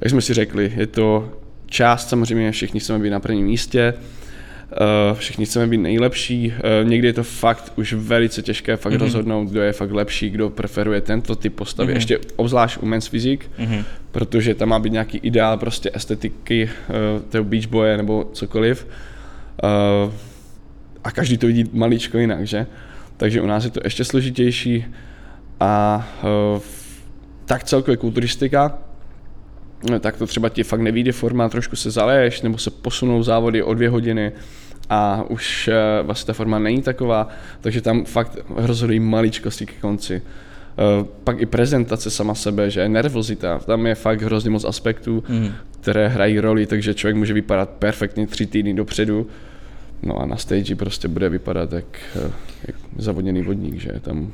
jak jsme si řekli, je to část, samozřejmě všichni chceme být na prvním místě, všichni chceme být nejlepší, uh, někdy je to fakt už velice těžké fakt mm-hmm. rozhodnout, kdo je fakt lepší, kdo preferuje tento typ postavy, mm-hmm. ještě obzvlášť u men's fyzik, mm-hmm. protože tam má být nějaký ideál prostě estetiky uh, toho beach boje nebo cokoliv. A každý to vidí maličko jinak, že? Takže u nás je to ještě složitější a tak celkově kulturistika, tak to třeba ti fakt nevíde forma, trošku se zaleješ, nebo se posunou závody o dvě hodiny a už uh, vlastně ta forma není taková, takže tam fakt rozhodují maličkosti ke konci. Uh, pak i prezentace sama sebe, že nervozita, tam je fakt hrozně moc aspektů, mm. které hrají roli, takže člověk může vypadat perfektně tři týdny dopředu, No a na stage prostě bude vypadat jak, eh, jak zavodněný vodník, že tam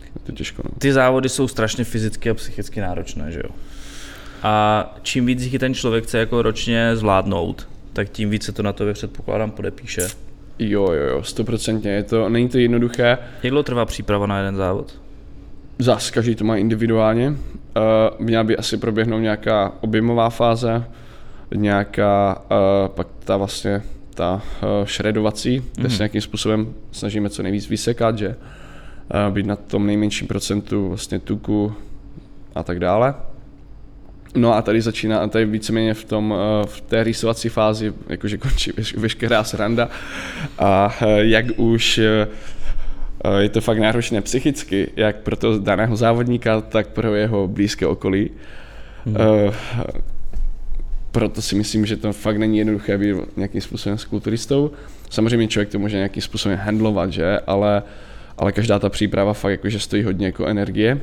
je to těžko. No. Ty závody jsou strašně fyzicky a psychicky náročné, že jo? A čím víc jich ten člověk chce jako ročně zvládnout, tak tím víc se to na tobě předpokládám podepíše. Jo, jo, jo, stoprocentně, je to, není to jednoduché, Jak dlouho trvá příprava na jeden závod? zas každý to má individuálně, uh, měla by asi proběhnout nějaká objemová fáze, nějaká, uh, pak ta vlastně ta uh, šredovací, kde se nějakým způsobem snažíme co nejvíc vysekat, že uh, být na tom nejmenším procentu vlastně tuku a tak dále. No a tady začíná, a tady víceméně v, tom, eh, v té rýsovací fázi, jakože končí veš, veškerá sranda a eh, jak už eh, je to fakt náročné psychicky, jak pro toho daného závodníka, tak pro jeho blízké okolí. Mm. Proto si myslím, že to fakt není jednoduché být nějakým způsobem s kulturistou. Samozřejmě člověk to může nějakým způsobem handlovat, že? Ale, ale každá ta příprava fakt jakože stojí hodně jako energie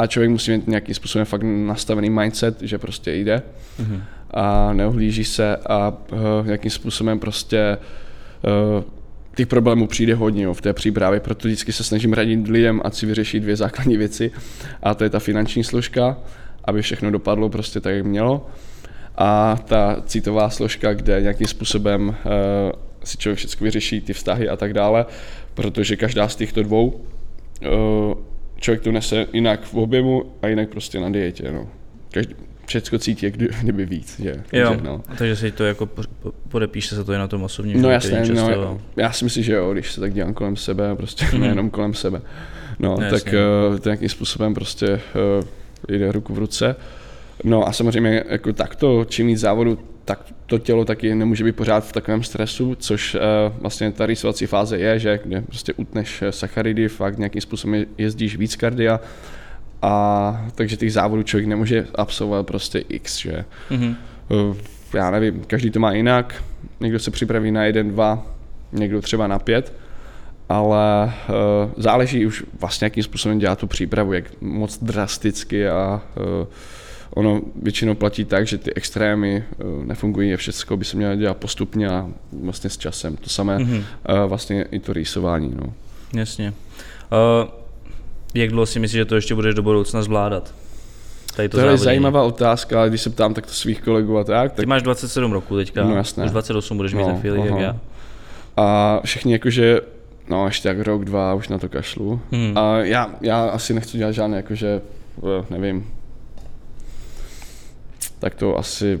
a člověk musí mít nějakým způsobem fakt nastavený mindset, že prostě jde mm-hmm. a neohlíží se a uh, nějakým způsobem prostě uh, těch problémů přijde hodně jo, v té přípravě, proto vždycky se snažím radit lidem, ať si vyřeší dvě základní věci. A to je ta finanční složka, aby všechno dopadlo prostě tak, jak mělo. A ta citová složka, kde nějakým způsobem uh, si člověk všechno vyřeší, ty vztahy a tak dále, protože každá z těchto dvou uh, člověk to nese jinak v objemu a jinak prostě na dietě, no. Každý, všecko cítí, jak kdy- kdyby víc, že? Jo, Takže, no. takže si to jako po- po- podepíše se to i na tom osobním No jasně, často, no, já si myslím, že jo, když se tak dívám kolem sebe, prostě nejenom kolem sebe, no, No, tak jasně. uh, to nějakým způsobem prostě uh, jde ruku v ruce. No a samozřejmě jako takto, čím víc závodu, tak to tělo taky nemůže být pořád v takovém stresu, což uh, vlastně ta rýsovací fáze je, že kde prostě utneš eh, sacharidy, fakt nějakým způsobem jezdíš víc kardia, a takže těch závodů člověk nemůže absolvovat prostě x, že. Mhm. Uh, já nevím, každý to má jinak, někdo se připraví na jeden, dva, někdo třeba na pět, ale uh, záleží už vlastně, jakým způsobem dělá tu přípravu, jak moc drasticky a uh, ono většinou platí tak, že ty extrémy uh, nefungují, všechno by se mělo dělat postupně a vlastně s časem. To samé mm-hmm. vlastně i to rýsování. No. Jasně. Uh, jak dlouho si myslíš, že to ještě budeš do budoucna zvládat? Tady to, to je zajímavá otázka, ale když se ptám takto svých kolegů a tak, tak... Ty máš 27 roku teďka, no, jasné. už 28 budeš mít no, za chvíli, jak já. A všichni jakože, no ještě tak rok, dva, už na to kašlu. Hmm. A já, já asi nechci dělat žádné jakože, eh, nevím, tak to asi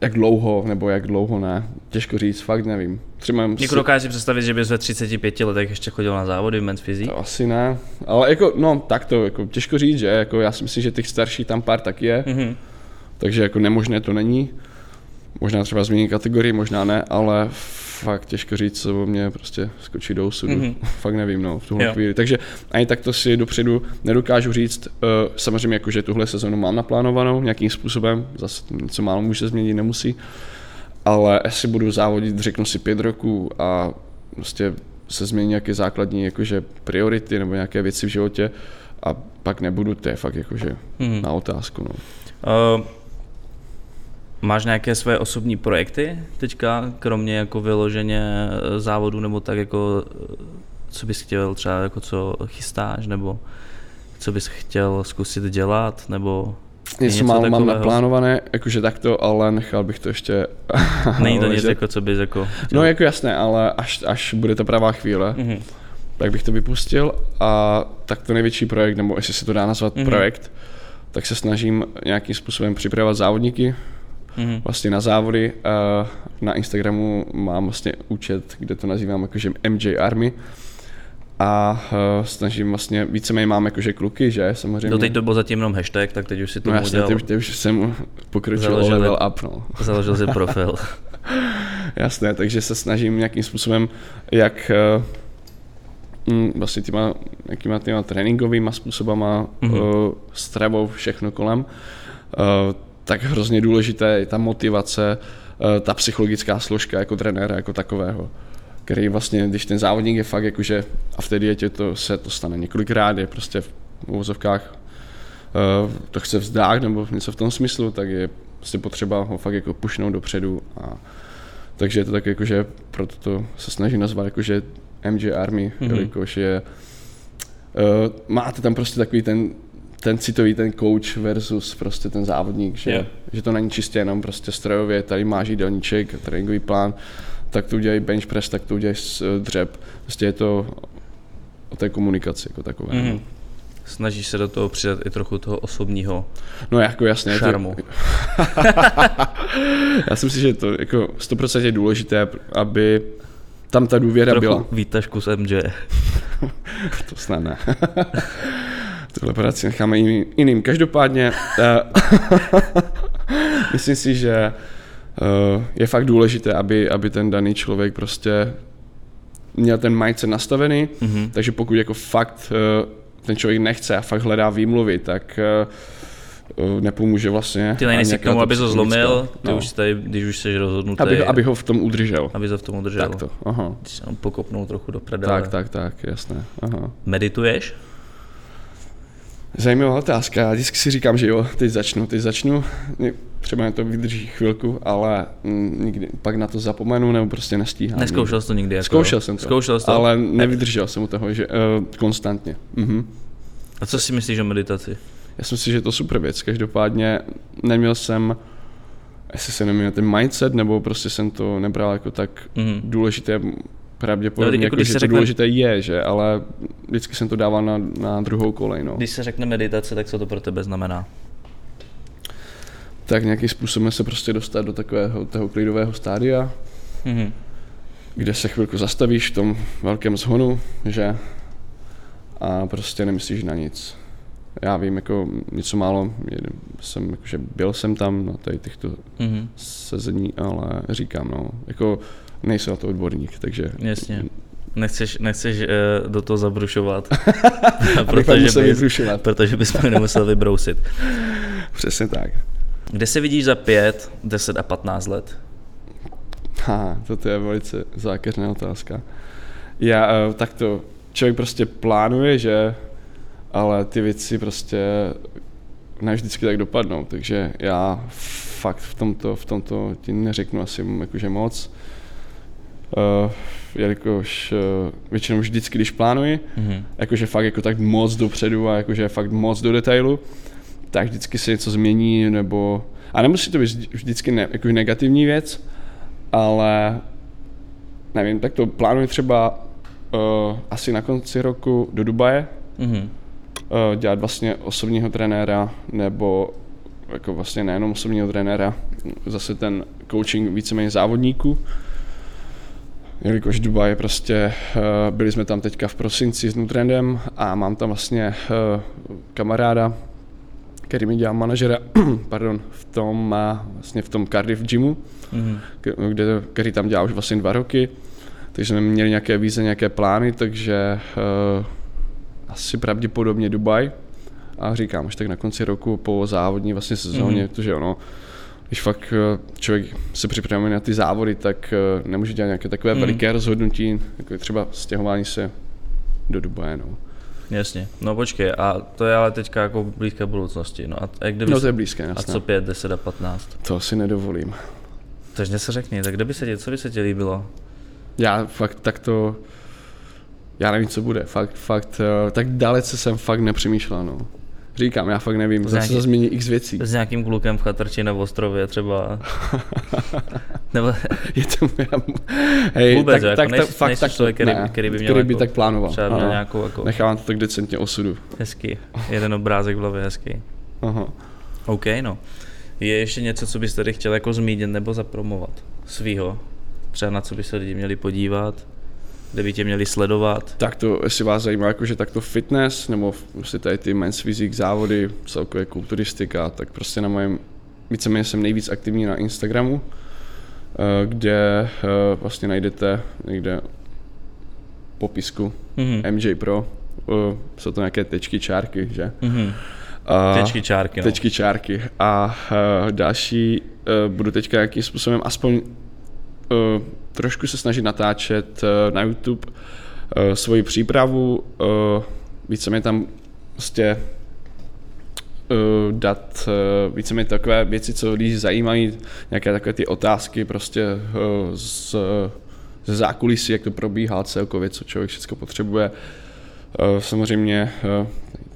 jak dlouho, nebo jak dlouho ne, těžko říct, fakt nevím. Třeba Někdo si... dokáže si představit, že bys ve 35 letech ještě chodil na závody v men's physique? To asi ne, ale jako, no tak to, jako těžko říct, že jako já si myslím, že těch starších tam pár tak je, mm-hmm. takže jako nemožné to není. Možná třeba změnit kategorii, možná ne, ale fakt těžko říct, co mě prostě skočí do osudu. Mm-hmm. fakt nevím, no, v tuhle jo. chvíli. Takže ani tak to si dopředu nedokážu říct. Uh, samozřejmě jako, že tuhle sezonu mám naplánovanou nějakým způsobem, zase něco málo může změnit, nemusí. Ale jestli budu závodit, řeknu si pět roků a prostě se změní nějaké základní jakože priority nebo nějaké věci v životě a pak nebudu, to je fakt jakože mm. na otázku. No. Uh, Máš nějaké své osobní projekty teďka, kromě jako vyloženě eh, závodu nebo tak jako, eh, co bys chtěl třeba jako co chystáš, nebo co bys chtěl zkusit dělat, nebo Něco málo mám naplánované, jakože takto, ale nechal bych to ještě Není to nic jako, co bys jako chtěl. No jako jasné, ale až, až bude ta pravá chvíle, mm-hmm. tak bych to vypustil a tak to největší projekt, nebo jestli se to dá nazvat mm-hmm. projekt, tak se snažím nějakým způsobem připravovat závodníky, mm-hmm. vlastně na závody. Uh, na Instagramu mám vlastně účet, kde to nazývám jakože MJ Army a uh, snažím vlastně, víceméně mám jakože kluky, že samozřejmě. No teď to byl zatím jenom hashtag, tak teď už si to no jasně, udělal. Teď, teď už jsem pokročil založil level up, no. Založil si profil. Jasné, takže se snažím nějakým způsobem, jak uh, vlastně těma, jakýma těma tréninkovými způsobama, mm-hmm. uh, stravou, všechno kolem, uh, tak hrozně důležité je ta motivace, eh, ta psychologická složka jako trenéra, jako takového který vlastně, když ten závodník je fakt jakože, a v té dietě to se to stane několikrát, je prostě v uvozovkách uh, to chce vzdát nebo něco v tom smyslu, tak je prostě potřeba ho fakt jako pušnout dopředu a takže je to tak jakože, proto to se snaží nazvat jakože MJ Army, mm-hmm. jelikož je uh, máte tam prostě takový ten ten citový ten coach versus prostě ten závodník, že, yeah. že to není čistě jenom prostě strojově, tady máš jídelníček, tréninkový plán, tak to udělají bench press, tak to udělají dřep. Prostě je to o té komunikaci jako takové. Mm-hmm. Snažíš se do toho přidat i trochu toho osobního No jako jasně. Šarmu. To... Já si myslím, že to jako 100% je důležité, aby tam ta důvěra trochu byla. výtažku z MJ. to snad ne. tuhle práci necháme jiným. jiným. Každopádně uh, myslím si, že uh, je fakt důležité, aby, aby ten daný člověk prostě měl ten mindset nastavený, mm-hmm. takže pokud jako fakt uh, ten člověk nechce a fakt hledá výmluvy, tak nepomůže vlastně. Ty nejsi k tomu, aby to zlomil, ty no. už tady, když už jsi rozhodnutý. Aby, aby ho v tom udržel. Aby ho v tom udržel. Tak to, aha. Když se pokopnou trochu do prdele. Tak, tak, tak, jasné. Aha. Medituješ? Zajímavá otázka. Já vždycky si říkám, že jo, teď začnu, teď začnu. Třeba mě to vydrží chvilku, ale nikdy pak na to zapomenu nebo prostě nestíhám. Neskoušel jsi to nikdy? Jako Zkoušel jsem to, Zkoušel jsi to? ale nevydržel jsem u toho, že uh, konstantně. Uh-huh. A co si myslíš o meditaci? Já si myslím, že je to super věc. Každopádně neměl jsem, jestli se neměl ten mindset, nebo prostě jsem to nebral jako tak uh-huh. důležité pravděpodobně, no, jako, jako, že řekne, to důležité je, že, ale vždycky jsem to dával na, na druhou kolej. No. Když se řekne meditace, tak co to pro tebe znamená? Tak nějakým způsobem se prostě dostat do takového toho klidového stádia, mm-hmm. kde se chvilku zastavíš v tom velkém zhonu, že a prostě nemyslíš na nic. Já vím jako něco málo, jsem, jakože byl jsem tam na tady těchto mm-hmm. sezení, ale říkám, no, jako nejsem na to odborník, takže... Jasně. Nechceš, nechceš uh, do toho zabrušovat, protože, bys, protože bys mě nemusel vybrousit. Přesně tak. Kde se vidíš za 5, 10 a 15 let? Ha, toto je velice zákeřná otázka. Já, eh, tak to člověk prostě plánuje, že, ale ty věci prostě ne vždycky tak dopadnou, takže já fakt v tomto, v tomto ti neřeknu asi jakože moc. Uh, jelikož uh, většinou vždycky, když plánuji, Mhm. jakože fakt jako tak moc dopředu a jakože fakt moc do detailu, tak vždycky se něco změní, nebo, a nemusí to být vždy- vždycky ne, jako negativní věc, ale nevím, tak to plánuji třeba uh, asi na konci roku do Dubaje, Mhm. uh, dělat vlastně osobního trenéra, nebo jako vlastně nejenom osobního trenéra, zase ten coaching víceméně závodníků. Jelikož Dubaj je prostě, uh, byli jsme tam teďka v prosinci s Nutrendem a mám tam vlastně uh, kamaráda, který mi dělá manažera, pardon, v tom, vlastně v tom Cardiff gymu, Mhm. k- kde, který tam dělá už vlastně dva roky, takže jsme měli nějaké víze, nějaké plány, takže uh, asi pravděpodobně Dubaj. A říkám, až tak na konci roku po závodní vlastně sezóně, Mhm. mm-hmm. protože ono, když fakt eh, člověk se připravuje na ty závody, tak eh, nemůže dělat nějaké takové mm. veliké rozhodnutí, jako třeba stěhování se do Dubaje. No, Jasně. No počkej, a to je ale teďka jako blízké budoucnosti. No a, a jak kdyby no to je blízké, a jasné. co 5, 10 a 15? To si nedovolím. Takže se řekni, tak kde by se ti, co by se ti líbilo? Já fakt tak to, já nevím, co bude, fakt, fakt, eh, tak dalece jsem fakt nepřemýšlel, no. Říkám, já fakt nevím, zase nějaký- se změní x věcí. S nějakým klukem v chatrči na ostrově třeba. Nebo Je to já, hej, Vůbec, tak, jako tak, nejsi- tak, fakt, nejsi tak, člověk, který- ne, který by měl který by jako- tak plánoval. třeba měl nějakou jako Nechávám to tak decentně osudu. hezký, jeden obrázek v hlavě hezký. Aha. OK, no. Je ještě něco, co bys tady chtěl jako zmínit nebo zapromovat svýho? Třeba na co by se lidi měli podívat? Kde by tě měli sledovat? Tak to, jestli vás zajímá jakože takto fitness, nebo prostě tady ty men's physique závody, celkově kulturistika, tak prostě na mém, víceméně jsem nejvíc aktivní na Instagramu, eh, kde eh, vlastně najdete někde popisku Mhm. MJ Pro, eh, jsou to nějaké tečky, čárky, že? Mhm. A- Tečky, čárky, no. Tečky, čárky. A uh, další, budu teďka jakým způsobem aspoň trošku se snažit natáčet uh, na YouTube uh, svoji přípravu, uh, víceméně tam prostě dát uh, víceméně takové věci, co lidi zajímají, nějaké takové ty otázky prostě z, ze zákulisí, jak to probíhá celkově, co člověk všechno potřebuje. Samozřejmě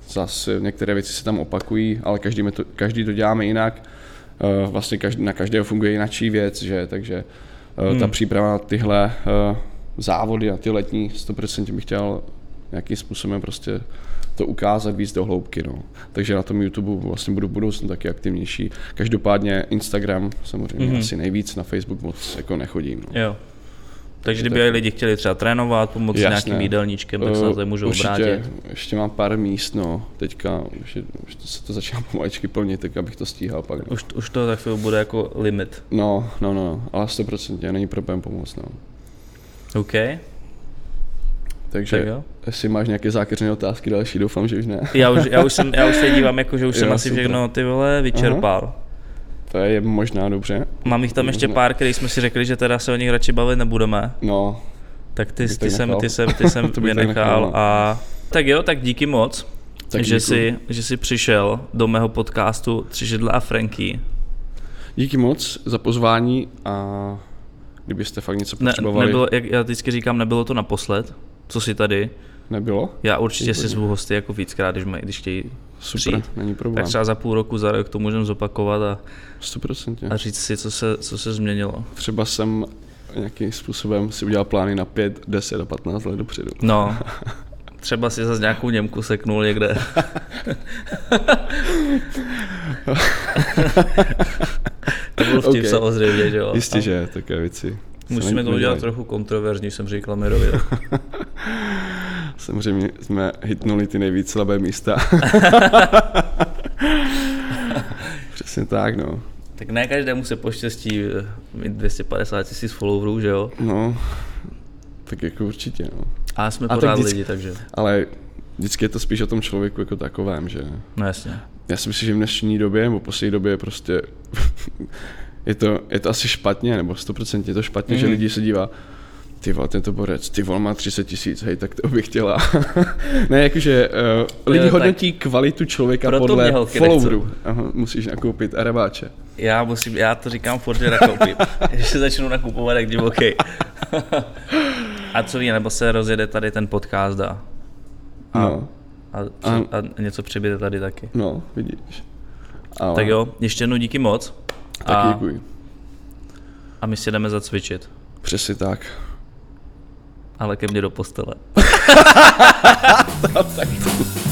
zase některé věci se tam opakují, ale každý, to, každý to děláme jinak. Vlastně každý, na každého funguje jináčí věc, že? takže hmm. ta příprava na tyhle uh, závody a ty letní 100% bych chtěl nějakým způsobem prostě to ukázat víc do hloubky. No. Takže na tom YouTube vlastně budu v budoucnu taky aktivnější. Každopádně Instagram samozřejmě Mhm. mm-hmm. asi nejvíc, na Facebook moc jako nechodím. No. Jo. Takže tak- kdyby lidi chtěli třeba trénovat, pomoct s Jasné. nějakým jídelníčkem, tak se Eh, na to můžou určitě, obrátit. ještě mám pár míst, no. Teďka už, je, už to, se to začíná pomaličky plnit, tak abych to stíhal pak. No, Už, už to za chvíli bude jako limit. no, no, no, no ale 100% není problém pomoct, no. OK, Takže tak jo. jestli máš nějaké zákeřné otázky další, doufám, že už ne. Já už, já už, jsem, já už se dívám, jako, že už jsem Jo, asi super. všechno ty vole vyčerpal. To je možná dobře. Mám jich tam ještě Možná. pár, který jsme si řekli, že teda se o nich radši bavit nebudeme. No, Tak ty, ty, jsem, ty jsem, ty jsem mě nechal nechal, no. a tak jo, tak díky moc, Tak že, jsi, že jsi přišel do mého podcastu Tři židle a Franky. díky moc za pozvání a kdybyste fakt něco Ne, potřebovali, nebylo, jak já vždycky říkám, nebylo to naposled, co jsi tady. Nebylo? Já určitě si zvu hosty jako víckrát, když, mají, když chtějí Super, přijít. není problém. Tak třeba za půl roku, za rok to můžeme zopakovat a, 100%. a říct si, co se, co se změnilo. Třeba jsem nějakým způsobem si udělal plány na 5, 10 a 15 let dopředu. No, třeba si zase nějakou Němku seknul někde. to byl vtip Ok. samozřejmě, že jo. Jistě, A že takové věci. Musíme to udělat trochu kontroverzní, jsem říkal Mirovi. Samozřejmě jsme hitnuli ty nejvíc slabé místa. Přesně tak, no. tak ne každému se poštěstí eh, mít 250 tisíc followerů, že jo. No, tak jako určitě, no. A jsme A tak pořád vždycky- lidi, takže. Ale vždycky je to spíš o tom člověku jako takovém, že No jasně. já si myslím, že v dnešní době, nebo poslední době prostě je to, je to asi špatně, nebo 100% je to špatně, mm. že Mhm. lidi se dívá, ty vole, tento borec, ty vole má 30 tisíc, hej, tak to bych chtěla. ne, jakože uh, lidi Jo, tak. hodnotí kvalitu člověka Proto podle followerů. Aha, musíš nakoupit arabáče. Já musím, já to říkám furt, že nakoupím. Když se začnu nakupovat, jak divoký. a co ví, nebo se rozjede tady ten podcast a, a, No, a, co, a něco přibyde tady taky. no, vidíš. Ale, Tak jo, ještě jednou díky moc. Taky A, děkuji. a my si jdeme zacvičit. Přesně tak. Ale ke mně do postele. tak to